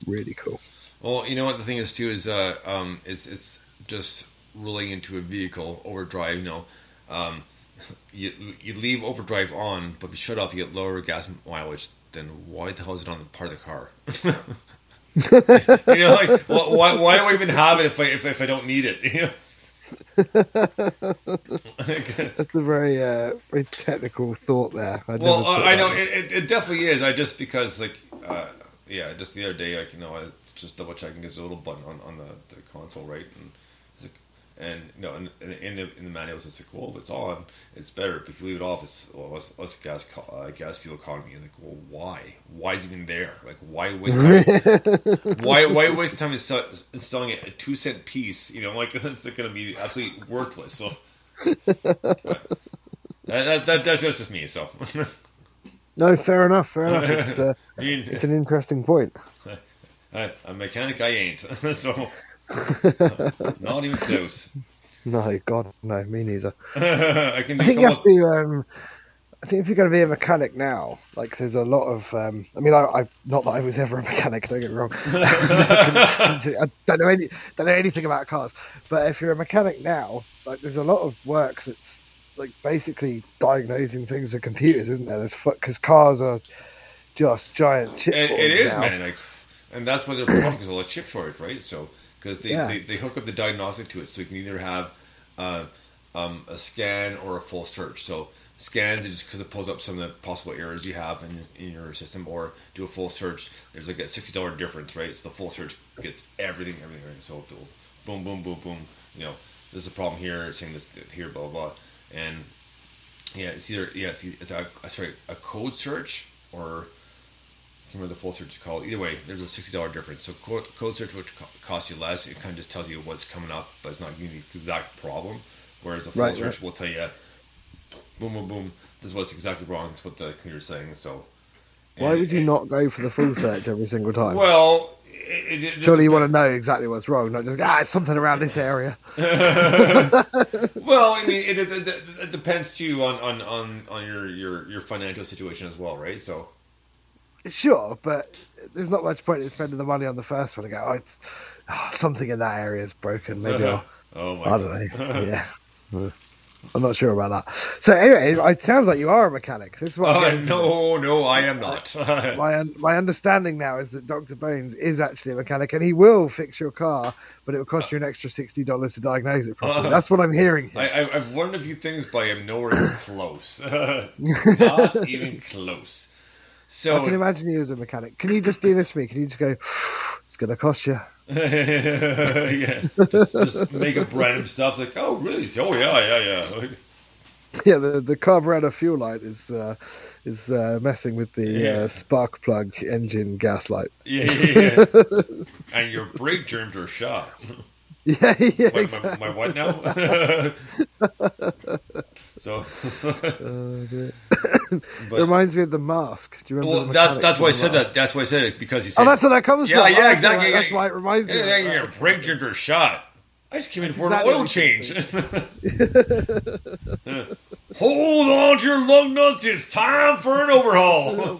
Really cool. Well, you know what the thing is too is uh, um, it's it's just rolling into a vehicle overdrive. You know, um, you you leave overdrive on, but if you shut off, you get lower gas mileage. Then why the hell is it on the part of the car? you know, like why why do I even have it if I if, if I don't need it? You know? That's a very, uh, very technical thought there. I Well, uh, I know it, it, it definitely is. I just because like uh, yeah, just the other day, like you know, I just double checking there's a little button on, on the, the console, right? And and no, in, in, in the in the manuals it's like, well, it's on, it's better. But if you leave it off, it's well, what's, what's gas uh, gas fuel economy? It's like, well, why? Why is it even there? Like, why waste time? why why waste time insta- installing a two cent piece? You know, like that's going to be absolutely worthless. So. That, that, that, that's just me. So, No, fair enough. Fair enough. It's, uh, I mean, it's an interesting point. A mechanic I ain't, so not even close. No, God, no, me neither. I I think you have to. Um, I think if you're going to be a mechanic now, like there's a lot of. Um, I mean, I, I not that I was ever a mechanic. Don't get me wrong. I don't know any, don't know anything about cars. But if you're a mechanic now, like there's a lot of work that's like basically diagnosing things with computers, isn't there? There's because cars are just giant chip. It, it is, now. man. Like, and that's why they're is a lot of chip shortage, right? So because they, Yeah. they, they hook up the diagnostic to it, so you can either have uh, um, a scan or a full search. So scans just because it pulls up some of the possible errors you have in, in your system, or do a full search. There's like a sixty dollar difference, right? So the full search gets everything, everything, right? So boom, boom, boom, boom. You know, there's a problem here, saying this here, blah blah, blah. and yeah, it's either yeah, it's, it's a sorry a code search or remember the full search call. Either way, there's a sixty dollar difference. So code, code search, which co- costs you less, it kind of just tells you what's coming up, but it's not giving you the exact problem. Whereas the full Right, search right. will tell you, boom, boom, boom. This is what's exactly wrong. It's what the computer's saying. So Why would you it- not go for the full search every single time? Well, it, it, it Surely you want to know exactly what's wrong, not just ah, it's something around this area. Well, I mean, it, it, it, it depends too on, on, on, on your, your, your financial situation as well, right? So Sure, but there's not much point in spending the money on the first one. I go, oh, it's oh, something in that area is broken. Maybe I'll, oh my I don't know. Yeah, I'm not sure about that. So anyway, it sounds like you are a mechanic. This is what Uh, no, no, I am not. My my understanding now is that Doctor Bones is actually a mechanic, and he will fix your car, but it will cost you an extra sixty dollars to diagnose it properly. Uh, That's what I'm hearing. Here. I, I, I've learned a few things, but I am nowhere close. Not even close. So, I can imagine you as a mechanic. Can you just do this for me? Can you just go? It's going to cost you. yeah, just, just make up random stuff like, oh, really? Oh, yeah, yeah, yeah. Yeah, the the carburetor fuel light is uh, is uh, messing with the Yeah. uh, spark plug engine gas light. yeah, yeah, yeah. and your brake germs are shot. Yeah, yeah, Wait, exactly. my, my what now? so, oh, It but, reminds me of the mask. Do you remember? well, that, that's why I said that. That's why I said it because he oh, said, Oh, that's where that comes Yeah, from. yeah, Oh, okay, exactly. That's why it reminds me. Yeah, of yeah, it, brake germs shot. I just came in for Exactly an oil change. Hold on to your lug nuts. It's time for an overhaul.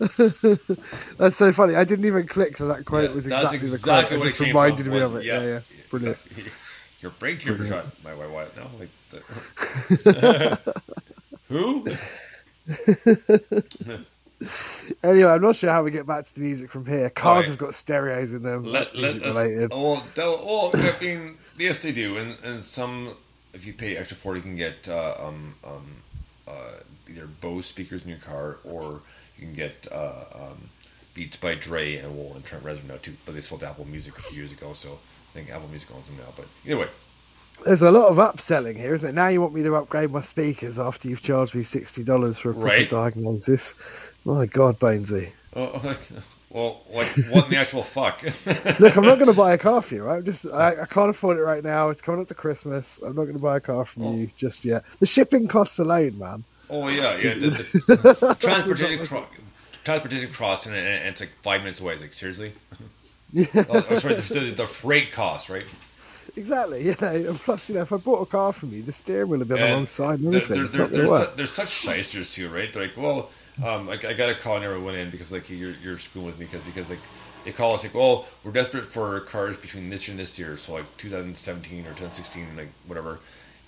That's so funny. I didn't even click that that quote Yeah, was exactly, exactly the what quote. It it just reminded me was- of it. yeah, Yeah, yeah. Brilliant. exactly. Your germs are shot. My wife, what? No, like the... who? Anyway, I'm not sure how we get back to the music from here. Cars Alright. have got stereos in them. Let, let related. they'll- oh, I mean, yes, they do, and and some, if you pay extra for it, you can get uh, um um uh, either Bose speakers in your car, or you can get uh, um, Beats by Dre and Wool and Trent Reznor now too. But they sold Apple Music a few years ago, so I think Apple Music owns them now. But anyway, There's a lot of upselling here, isn't it? Now you want me to upgrade my speakers after you've charged me sixty dollars for a proper Right. diagnosis. My God, Bonesy. oh, well, like what in the actual fuck? Look, I'm not going to buy a car for you. Right? I'm just, I, I can't afford it right now. It's coming up to Christmas. I'm not going to buy a car from Oh. you just yet. The shipping costs alone, man. Oh yeah, yeah. The, the transportation, cro- transportation crossing, and, and it's like five minutes away. It's like seriously. Yeah, Oh, sorry, the, the, the freight cost, right? exactly. You know, and plus, you know, if I bought a car from you, the steering wheel would have been And alongside and there- everything. there- there- there's, su- there's such shysters too, right? They're like, well, um, I, I got a call and never went in because like you're you're screwing with me because because like they call us like, well, we're desperate for cars between this year and this year, so like 2017 or 2016, like whatever,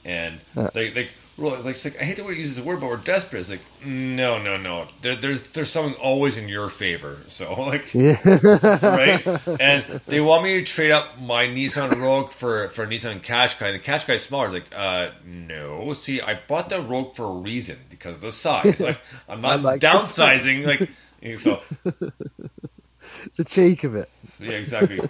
and like like we're like, like, like I hate the way it uses the word, but we're desperate. It's like no, no, no. There, there's there's something always in your favor. So like Yeah. right? And they want me to trade up my Nissan Rogue for for a Nissan Qashqai. The Qashqai is smaller. It's like, uh, no. See, I bought the Rogue for a reason because of the size. Like, I'm not like downsizing. Like, so the cheek of it. yeah, exactly.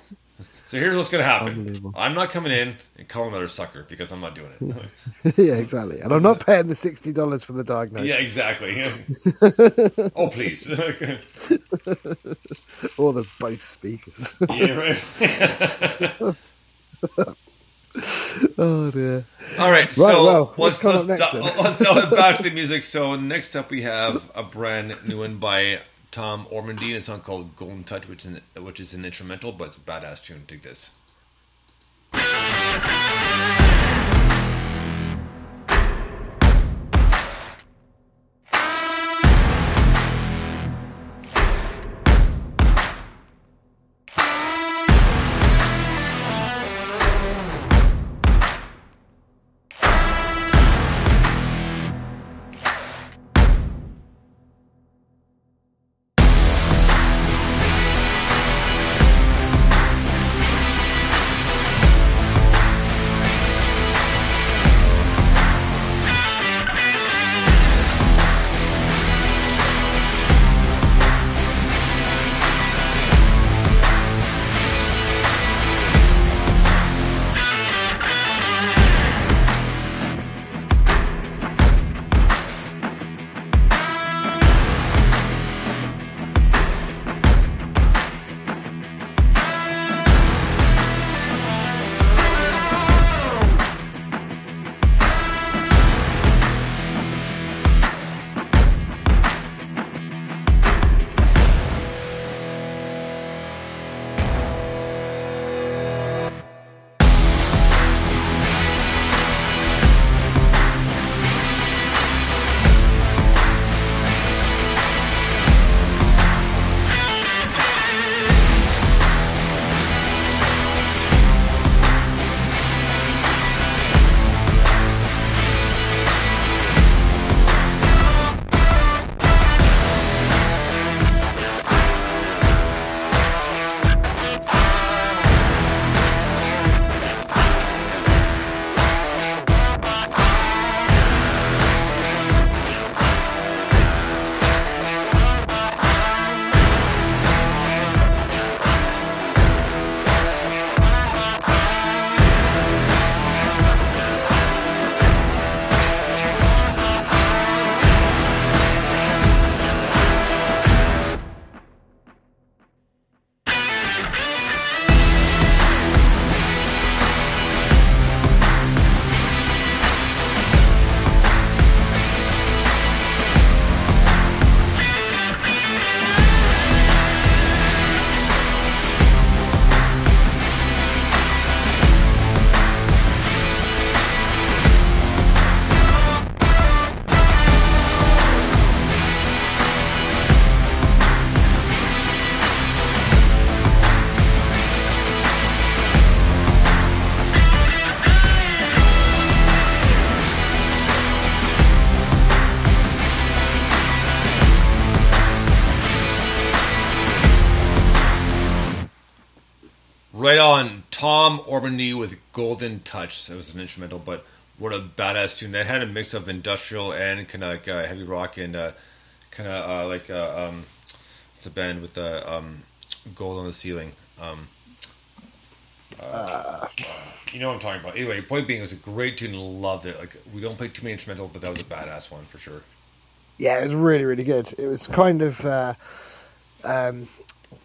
So here's what's gonna happen. I'm not coming in and calling another sucker because I'm not doing it. yeah, exactly. And I'm not paying the sixty dollars for the diagnosis yeah, exactly. oh please. or the Bose speakers. yeah, right. oh dear. All right, Right, so well, let's let's, do- then? let's back to the music. So next up, we have a brand new one by Tom Ormandy, a song called "Golden Touch," which is an, which is an instrumental, but it's a badass tune. Dig this. Tom Ormandy with Golden Touch. That was an instrumental, but what a badass tune! That had a mix of industrial and kind of like uh, heavy rock and uh, kind of uh, like uh, um, It's a band with a um, gold on the ceiling. Um, uh, you know what I'm talking about. Anyway, point being, it was a great tune. Loved it. Like we don't play too many instrumental, but that was a badass one for sure. Yeah, it was really, really good. It was kind of, uh, um,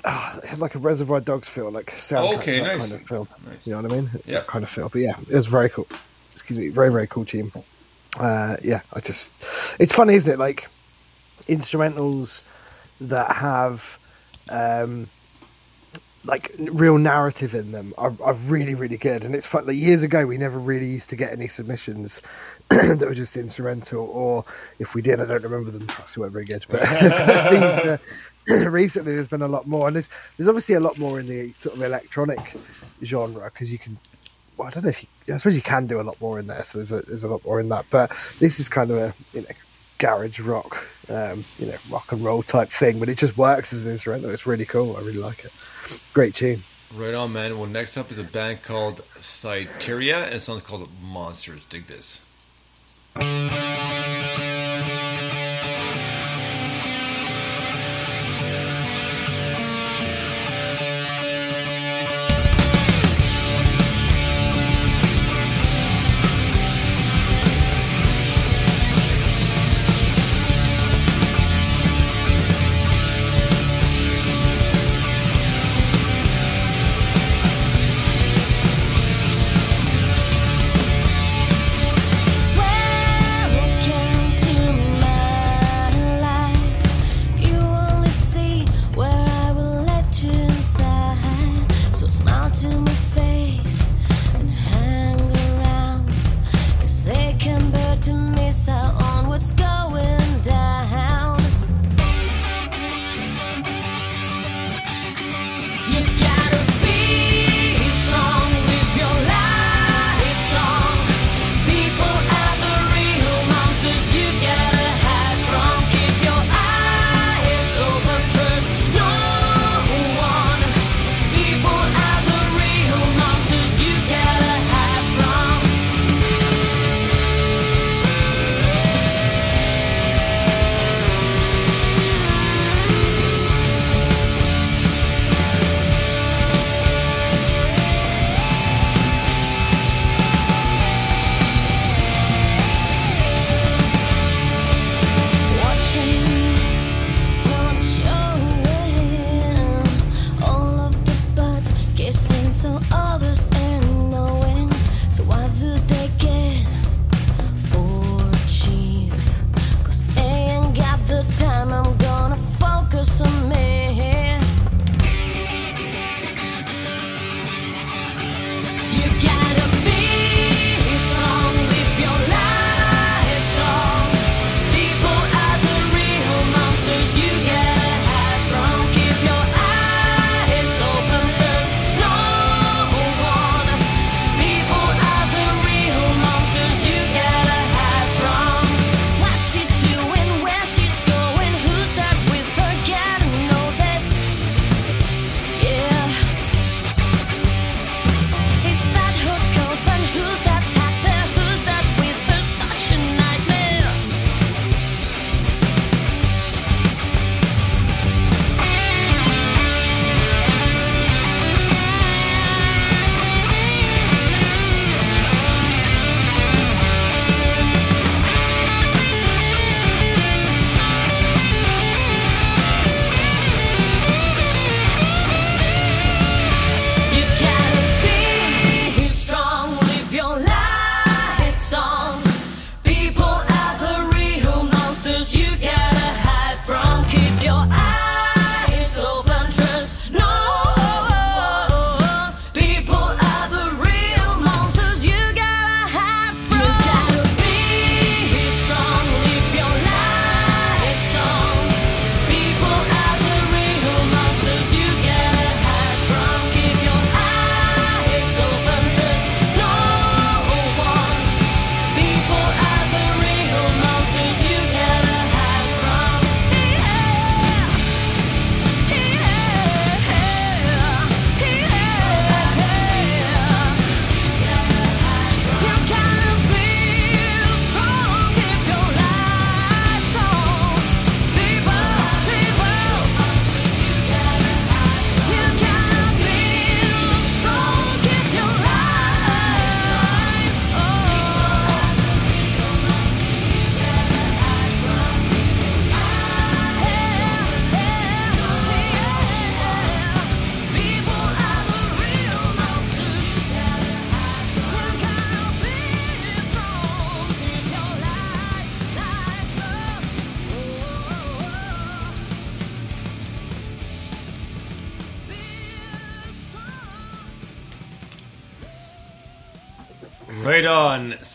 ah, it had like a Reservoir Dogs feel, like soundtrack Okay, nice. kind of feel. Nice. You know what I mean? It's Yeah. that kind of feel. But yeah, it was very cool. Excuse me, very, very cool tune. Uh, yeah, I just, it's funny, isn't it? Like instrumentals that have, um, like real narrative in them are, are really really good and it's fun like years ago we never really used to get any submissions that were just instrumental or if we did i don't remember them they weren't very good but uh, recently there's been a lot more and there's there's obviously a lot more in the sort of electronic genre because you can well, I don't know if you, I suppose you can do a lot more in there, so there's a, there's a lot more in that. But this is kind of a you know garage rock, um, you know, rock and roll type thing, but it just works as an instrumental. It's really cool. I really like it. Great tune. Right on, man. Well, next up is a band called Soteria, and a song's called Monsters. Dig this.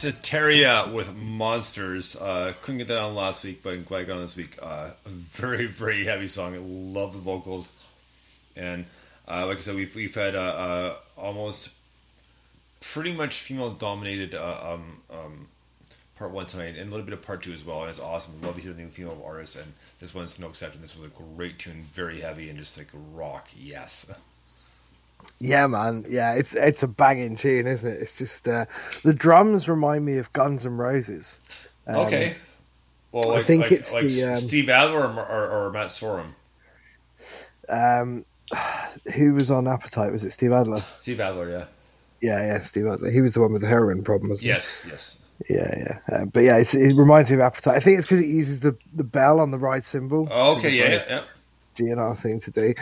On, Soteria with Monsters. Uh, couldn't get that on last week, but glad I got on this week. Uh, very, very heavy song. I love the vocals. And uh, like I said, we've, we've had uh, uh, almost pretty much female dominated uh, um, um, part one tonight and a little bit of part two as well. And it's awesome. Love to hear the new female artists. And this one's no exception. This was a great tune, very heavy and just like rock. Yes. Yeah, man. Yeah, it's it's a banging tune, isn't it? It's just uh, the drums remind me of Guns N' Roses. Um, okay. Well, I think like, it's like the, um, Steve Adler or, or, or Matt Sorum. Um, who was on Appetite? Was it Steve Adler? Steve Adler, yeah. Yeah, yeah, Steve Adler. He was the one with the heroin problem, wasn't Yes, yes. he? Yeah, yeah. Uh, but yeah, it's, it reminds me of Appetite. I think it's because it uses the, the bell on the ride cymbal. Oh, okay, yeah, yeah, yeah. GNR thing to do.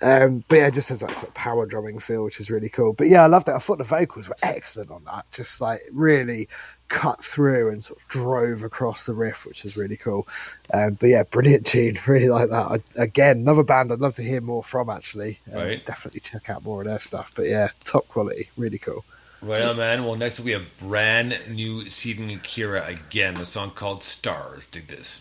Um, but yeah, it just has that sort of power drumming feel, which is really cool. But yeah, I love that. I thought the vocals were excellent on that. Just like really cut through and sort of drove across the riff, which is really cool. Um, but yeah, brilliant tune. Really like that. I, again, another band I'd love to hear more from. Actually, um, Right. Definitely check out more of their stuff. But yeah, top quality. Really cool. Right on, man. Well, next up we have brand new Seeing Akira again. A song called Stars. Dig this.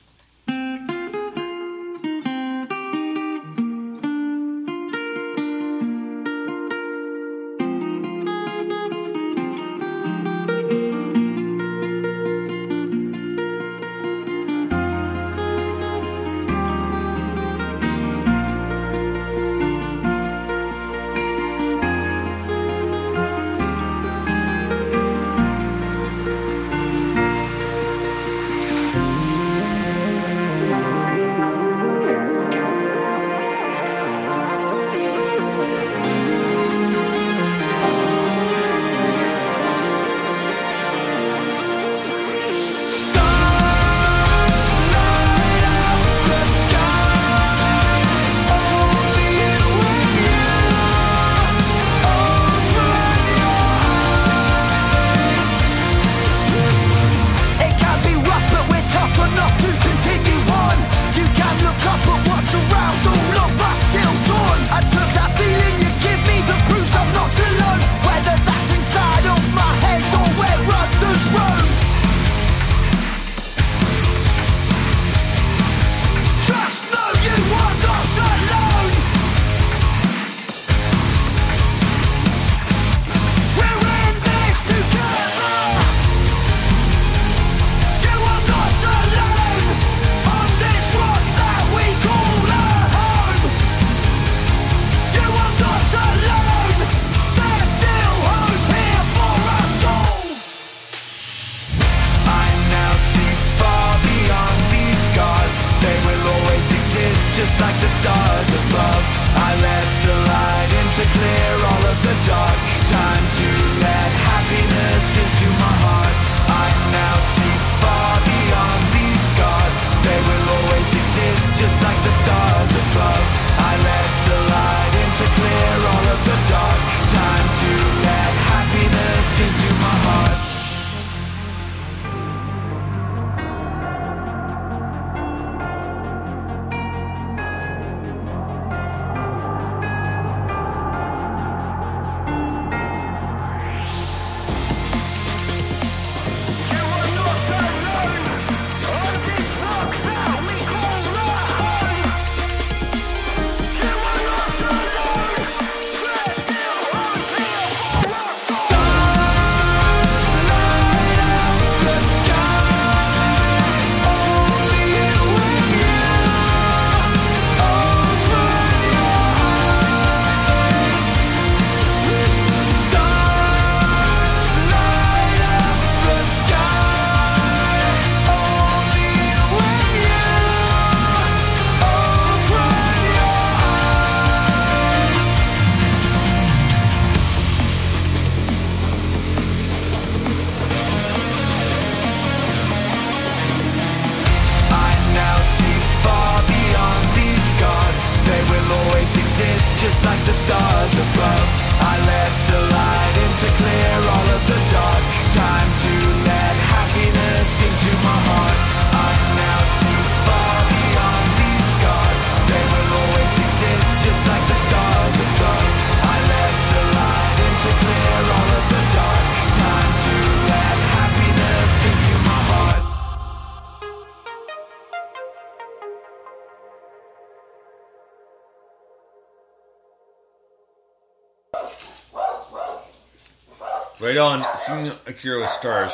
Seeing Akira with Stars.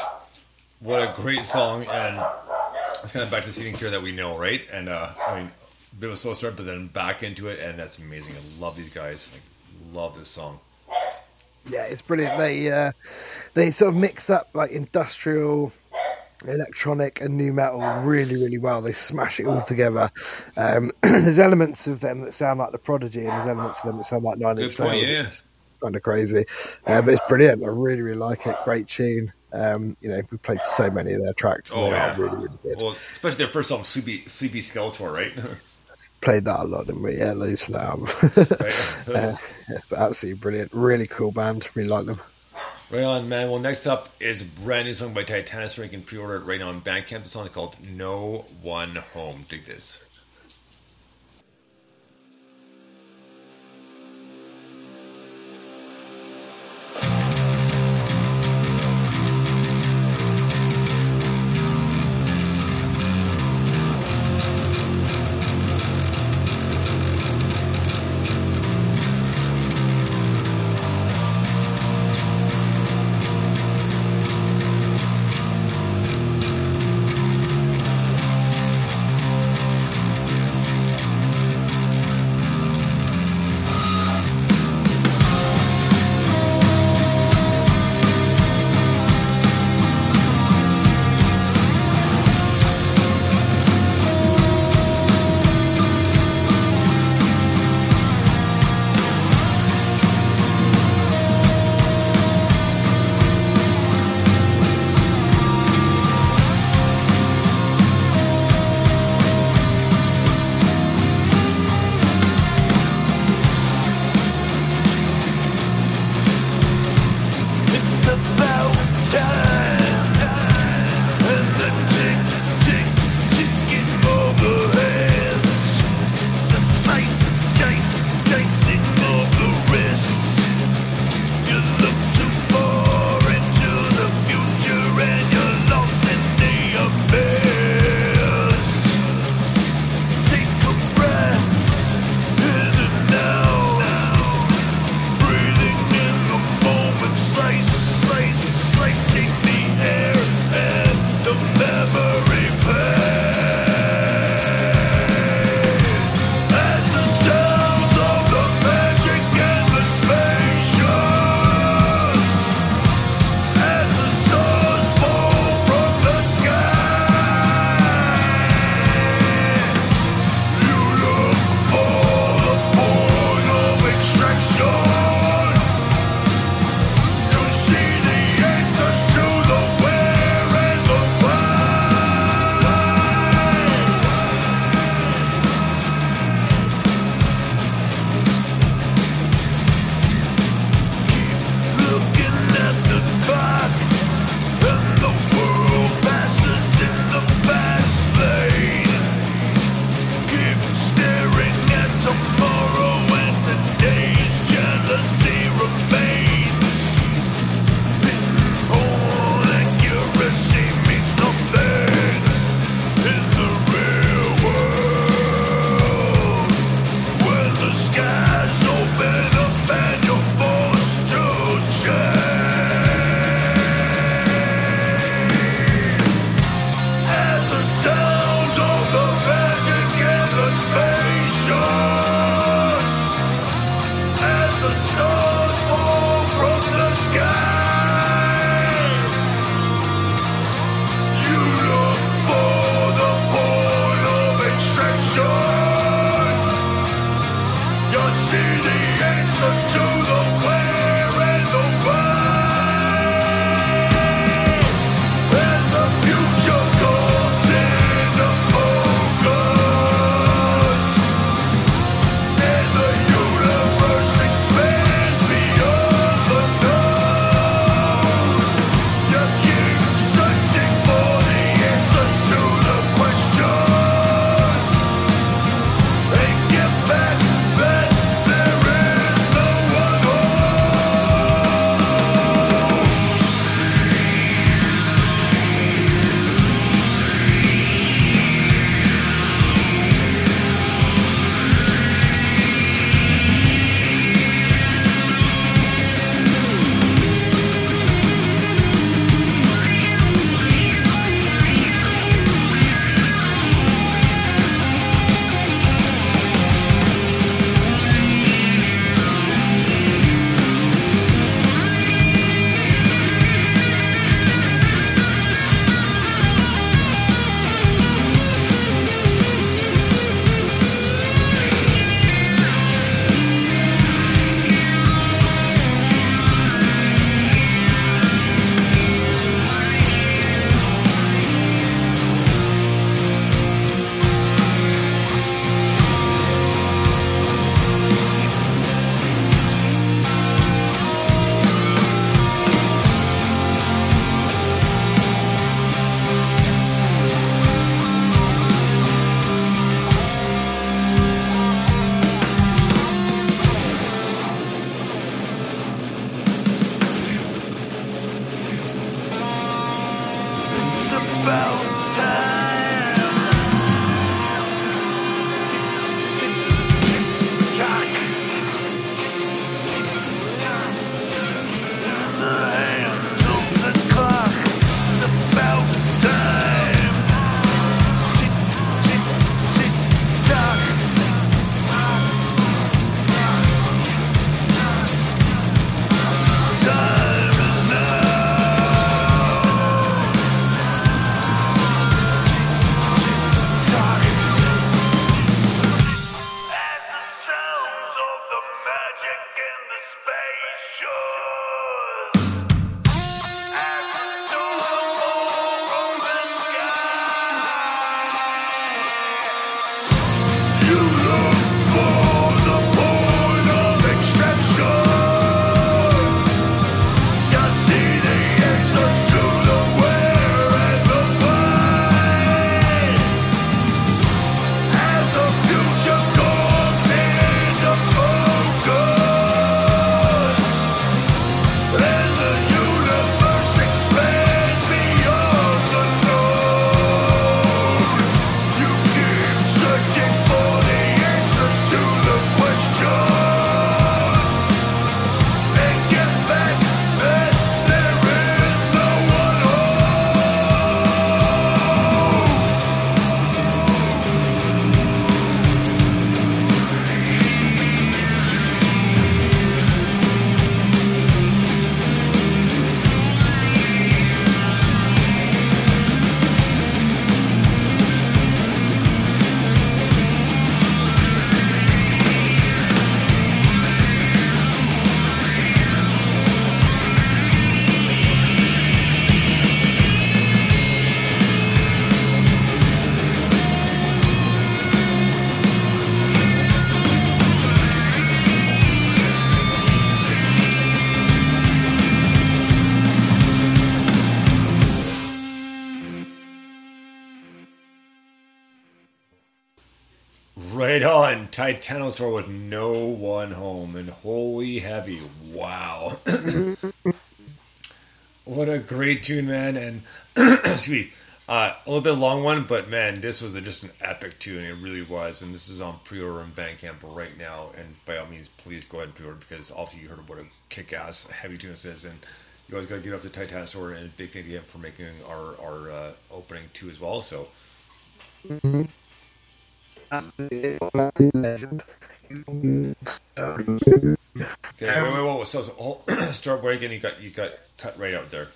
What a great song, and it's kind of back to seeing Akira that we know, right? And uh, I mean, a bit of a slow start, but then back into it, and that's amazing. I love these guys. Like, love this song. Yeah, it's brilliant. They uh, they sort of mix up like industrial, electronic, and nu metal really, really well. They smash it all together. Um, there's elements of them that sound like the Prodigy, and there's elements of them that sound like Nine Good Inch point, Nails. yeah. It's kind of crazy, uh, but it's brilliant. I really, really like it. Great tune. Um, you know, we played so many of their tracks. Oh, yeah. really, really good. Well, especially their first song, Sleepy, Sleepy Skeletor, right? Played that a lot, didn't we? Yeah, loads for that album. right? uh, yeah, but absolutely brilliant. Really cool band. Really like them. Right on, man. Well, next up is a brand new song by Titanis. You can pre-order it right now on Bandcamp. The song is called "No One Home." Dig this. Titanosaur with no one home and holy heavy. Wow. what a great tune, man. And excuse me, uh, a little bit long one, but man, this was a, just an epic tune. It really was. And this is on pre-order in Bandcamp right now. And by all means, please go ahead and pre-order because obviously you heard what a kick-ass heavy tune this is. And you always got to get up to Titanosaur and big thank you for making our our uh, opening too as well. So Legend. Okay, wait, wait, wait. So, so hold, start breaking. You got you got cut right out there.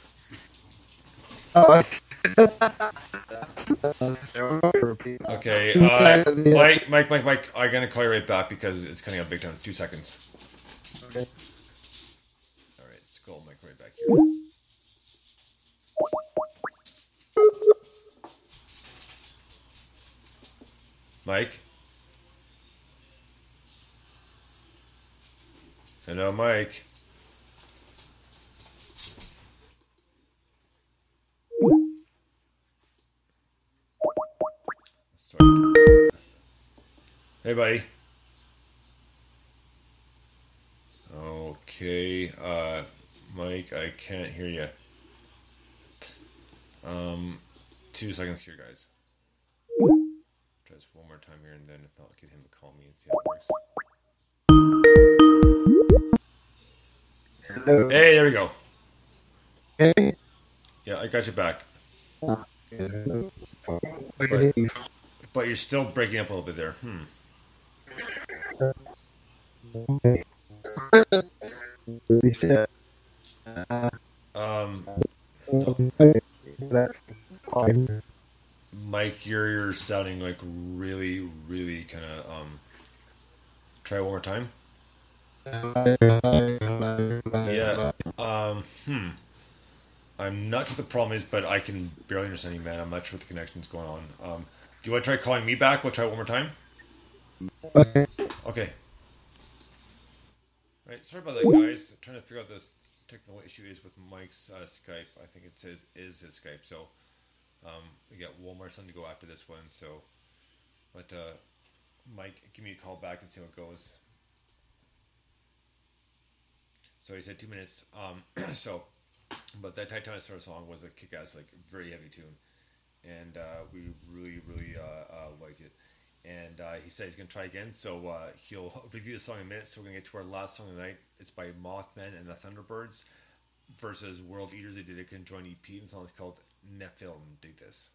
Okay, uh, Mike, Mike, Mike, Mike. I'm gonna call you right back because it's coming up big time. Two seconds. Okay. All right, let's call Mike right back here. Mike. Hello, Mike. Hey, buddy. Okay, uh, Mike, I can't hear you. Um, two seconds here, guys. Try this one more time here, and then if not, get him to call me and see how it works. Hello. Hey, there we go. Hey. Yeah, I got you back. Okay. But you're still breaking up a little bit there. Hmm. Um, That's fine. Mike, you're, you're sounding like really, really kind of. Um, try one more time. Yeah. Um, hmm. I'm not sure what the problem is, but I can barely understand you, man. I'm not sure what the connection's going on. Um, do you want to try calling me back? We'll try it one more time. Okay. Okay. Right. Sorry about that, guys. trying to figure out this technical issue is with Mike's uh, Skype. I think it says is his Skype. So um, we got one more to go after this one. So, but uh, Mike, give me a call back and see how it goes. So he said two minutes. Um, so, but that Titanosaur song was a kick-ass, like very heavy tune, and uh, we really, really uh, uh, like it. And uh, he said he's gonna try again, so uh, he'll review the song in a minute. So we're gonna get to our last song of the night. It's by Mothman and the Thunderbirds versus World Eaters. They did a conjoined EP, and the song is called Nephilim. Dig this.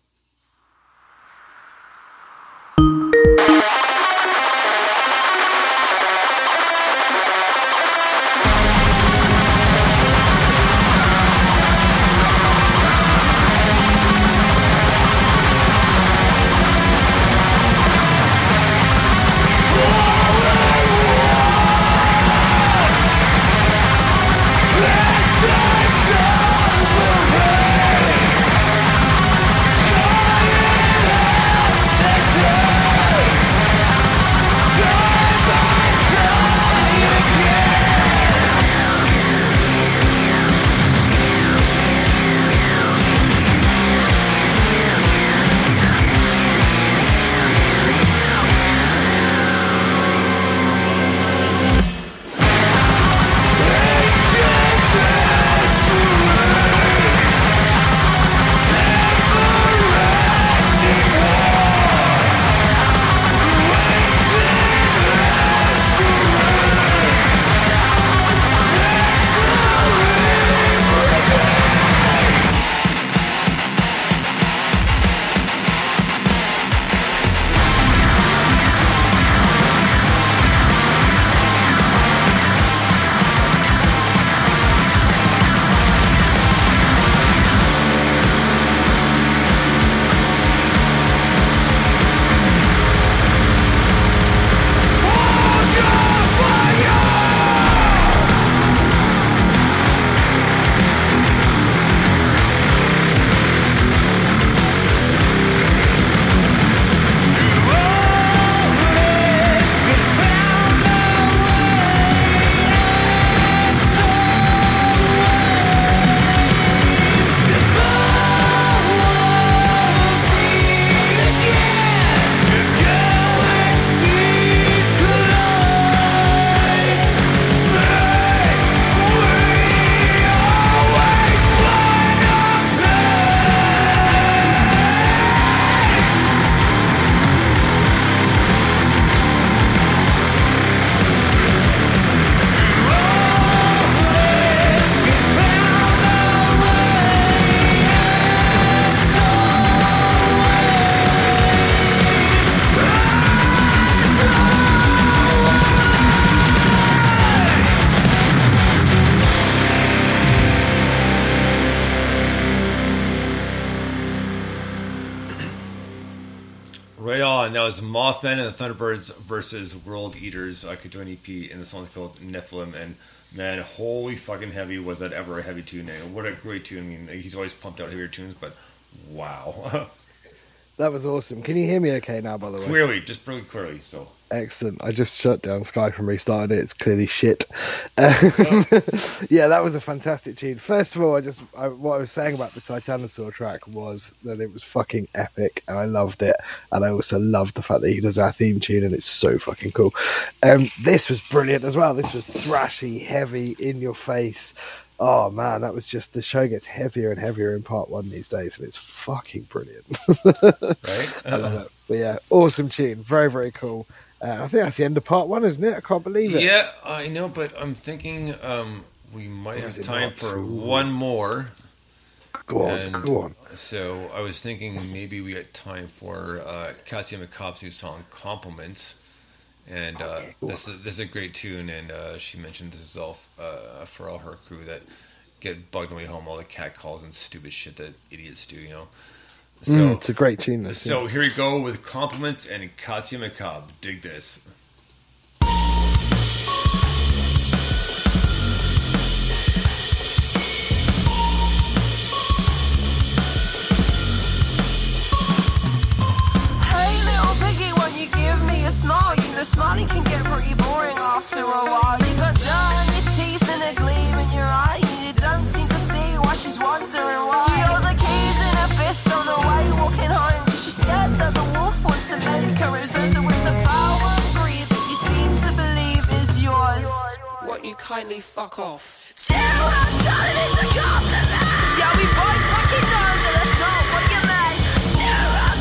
Mothman and the Thunderbirds versus World Eaters. I could join EP, and the song's called Nephilim. And man, holy fucking heavy was that ever a heavy tune? And what a great tune. I mean, he's always pumped out heavier tunes, but wow. That was awesome. Can you hear me okay now, by the way? clearly, just really clearly. So, Excellent. I just shut down Skype and restarted it. It's clearly shit. Um, yeah, that was a fantastic tune. First of all, I just I, what I was saying about the Titanosaur track was that it was fucking epic, and I loved it. And I also loved the fact that he does our theme tune, and it's so fucking cool. Um, this was brilliant as well. This was thrashy, heavy, in your face. Oh man, that was just the show gets heavier and heavier in part one these days, and it's fucking brilliant. right? I love it. But yeah, awesome tune. Very, very cool. Uh, I think that's the end of part one, isn't it? I can't believe it. yeah, I know, but I'm thinking um, we might have time for one more. Go on, And go on. So I was thinking maybe we got time for uh, Katya McCobb's song "Compliments," and uh, Okay, this is this is a great tune. And uh, she mentioned this is all uh, for all her crew that get bugged on the way home, all the cat calls and stupid shit that idiots do. You know. So Mm, it's a great tune. This, so here we go with compliments and Katya McCobb. Dig this. Hey, little piggy, when you give me a smile, you know smiling can get pretty boring after a while. You got dirt teeth and a gleam to make a resistance with the power you seem to believe is yours. What you kindly fuck off. Done, it's a compliment. Yeah, we fucking know that not what you meant.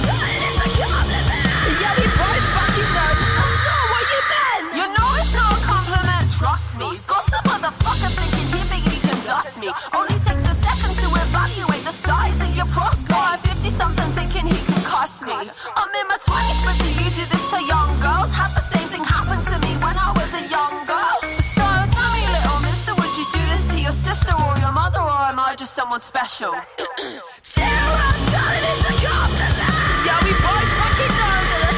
Done, it's a compliment. Yeah, we fucking know that that's not what you meant. You know it's not a compliment, trust me. Got some motherfucker thinking he think he can dust me. Only takes a second to evaluate the size of your prostate. 50 something thinking he me. I'm in my 20s, but do you do this to young girls? Had the same thing happen to me when I was a young girl. So tell me, little mister, would you do this to your sister or your mother, or am I just someone special? Two, I'm done, it is a compliment. Yeah, we both fucking know that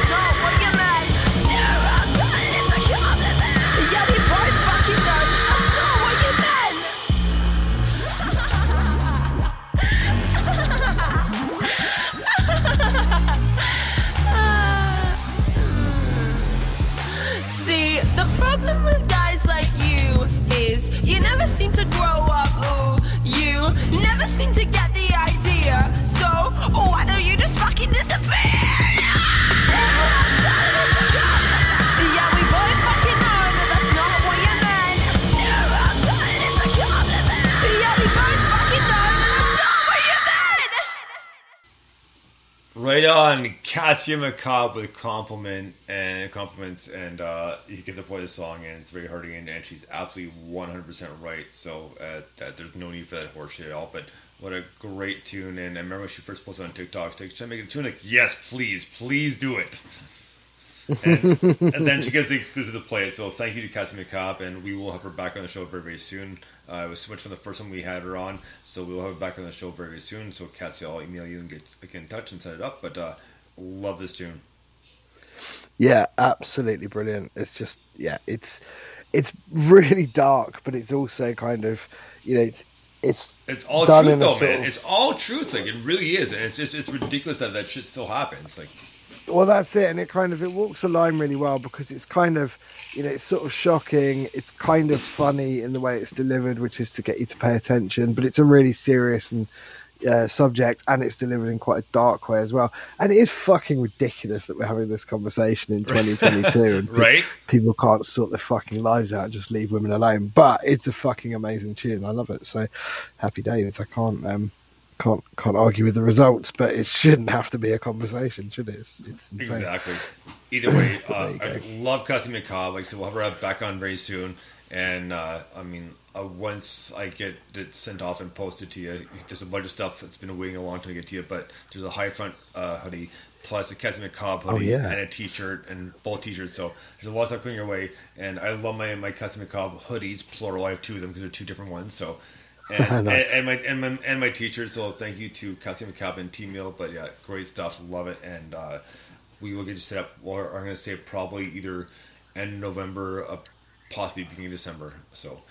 never seem to grow up. Ooh, you never seem to get the idea. So why don't you just fucking disappear? Right on, Cassie McCobb with compliment and compliments, and uh, you get to play the song, and it's very hearty, and, and she's absolutely one hundred percent right. So uh, that there's no need for that horseshit at all. But what a great tune! And I remember when she first posted on TikTok, like, "Should I make a tune?" Like, yes, please, please do it. and, and then she gets the exclusive to play it. So thank you to Cassie McCobb, and we will have her back on the show very, very soon. Uh, it was so much fun the first time we had her on, so we'll have her back on the show very, soon. So Cassie, I'll email you and get, get in touch and set it up. But uh, love this tune. Yeah, absolutely brilliant. It's just yeah, it's it's really dark, but it's also kind of you know it's it's It's all truth though, man. of- It's all truth. Like it really is, and it's just it's ridiculous that that shit still happens. Like Well, that's it, and it kind of it walks the line really well because it's kind of, you know, it's sort of shocking. It's kind of funny in the way it's delivered, which is to get you to pay attention. But it's a really serious and uh, subject, and it's delivered in quite a dark way as well. And it is fucking ridiculous that we're having this conversation in 2022, and Right. people can't sort their fucking lives out, and just leave women alone. But it's a fucking amazing tune. I love it. So happy days. I can't. um can't can't argue with the results, but it shouldn't have to be a conversation, should it? It's, it's. Exactly. Either way, uh, I love Cassie McCobb. Like I said, we'll have her back on very soon. And uh, I mean, uh, once I get it sent off and posted to you, there's a bunch of stuff that's been waiting a long time to get to you. But there's a high front uh, hoodie plus a Cassie McCobb hoodie Oh, yeah. and a T-shirt and both T-shirts. So there's a lot of stuff coming your way. And I love my my Cassie McCobb hoodies, plural. I have two of them because they're two different ones. So. And, Nice. and, and my and my and my teachers. So thank you to Cassie McCobb and Team Meal. But yeah, great stuff. Love it. And uh, we will get you set up. Or I'm going to say probably either end of November, uh, possibly beginning of December. So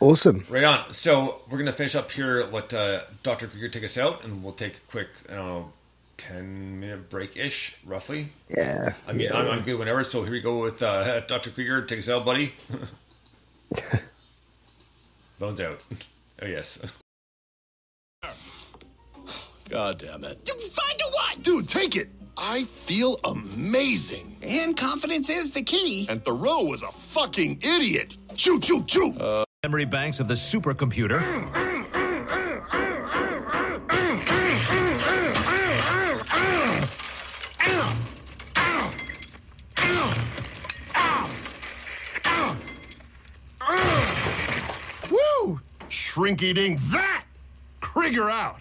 Awesome. right on. So we're going to finish up here. Let uh, Dr. Krieger take us out, and we'll take a quick, I don't know, ten minute break ish, roughly. Yeah. I mean, I'm, I'm good whenever. So here we go with uh, Dr. Krieger. Take us out, buddy. Bones out. Oh yes. God damn it. Find a what? Dude, take it. I feel amazing. And confidence is the key. And Thoreau was a fucking idiot. Choo, choo, choo. Uh, memory banks of the supercomputer. Shrinky dink that. Krieger out.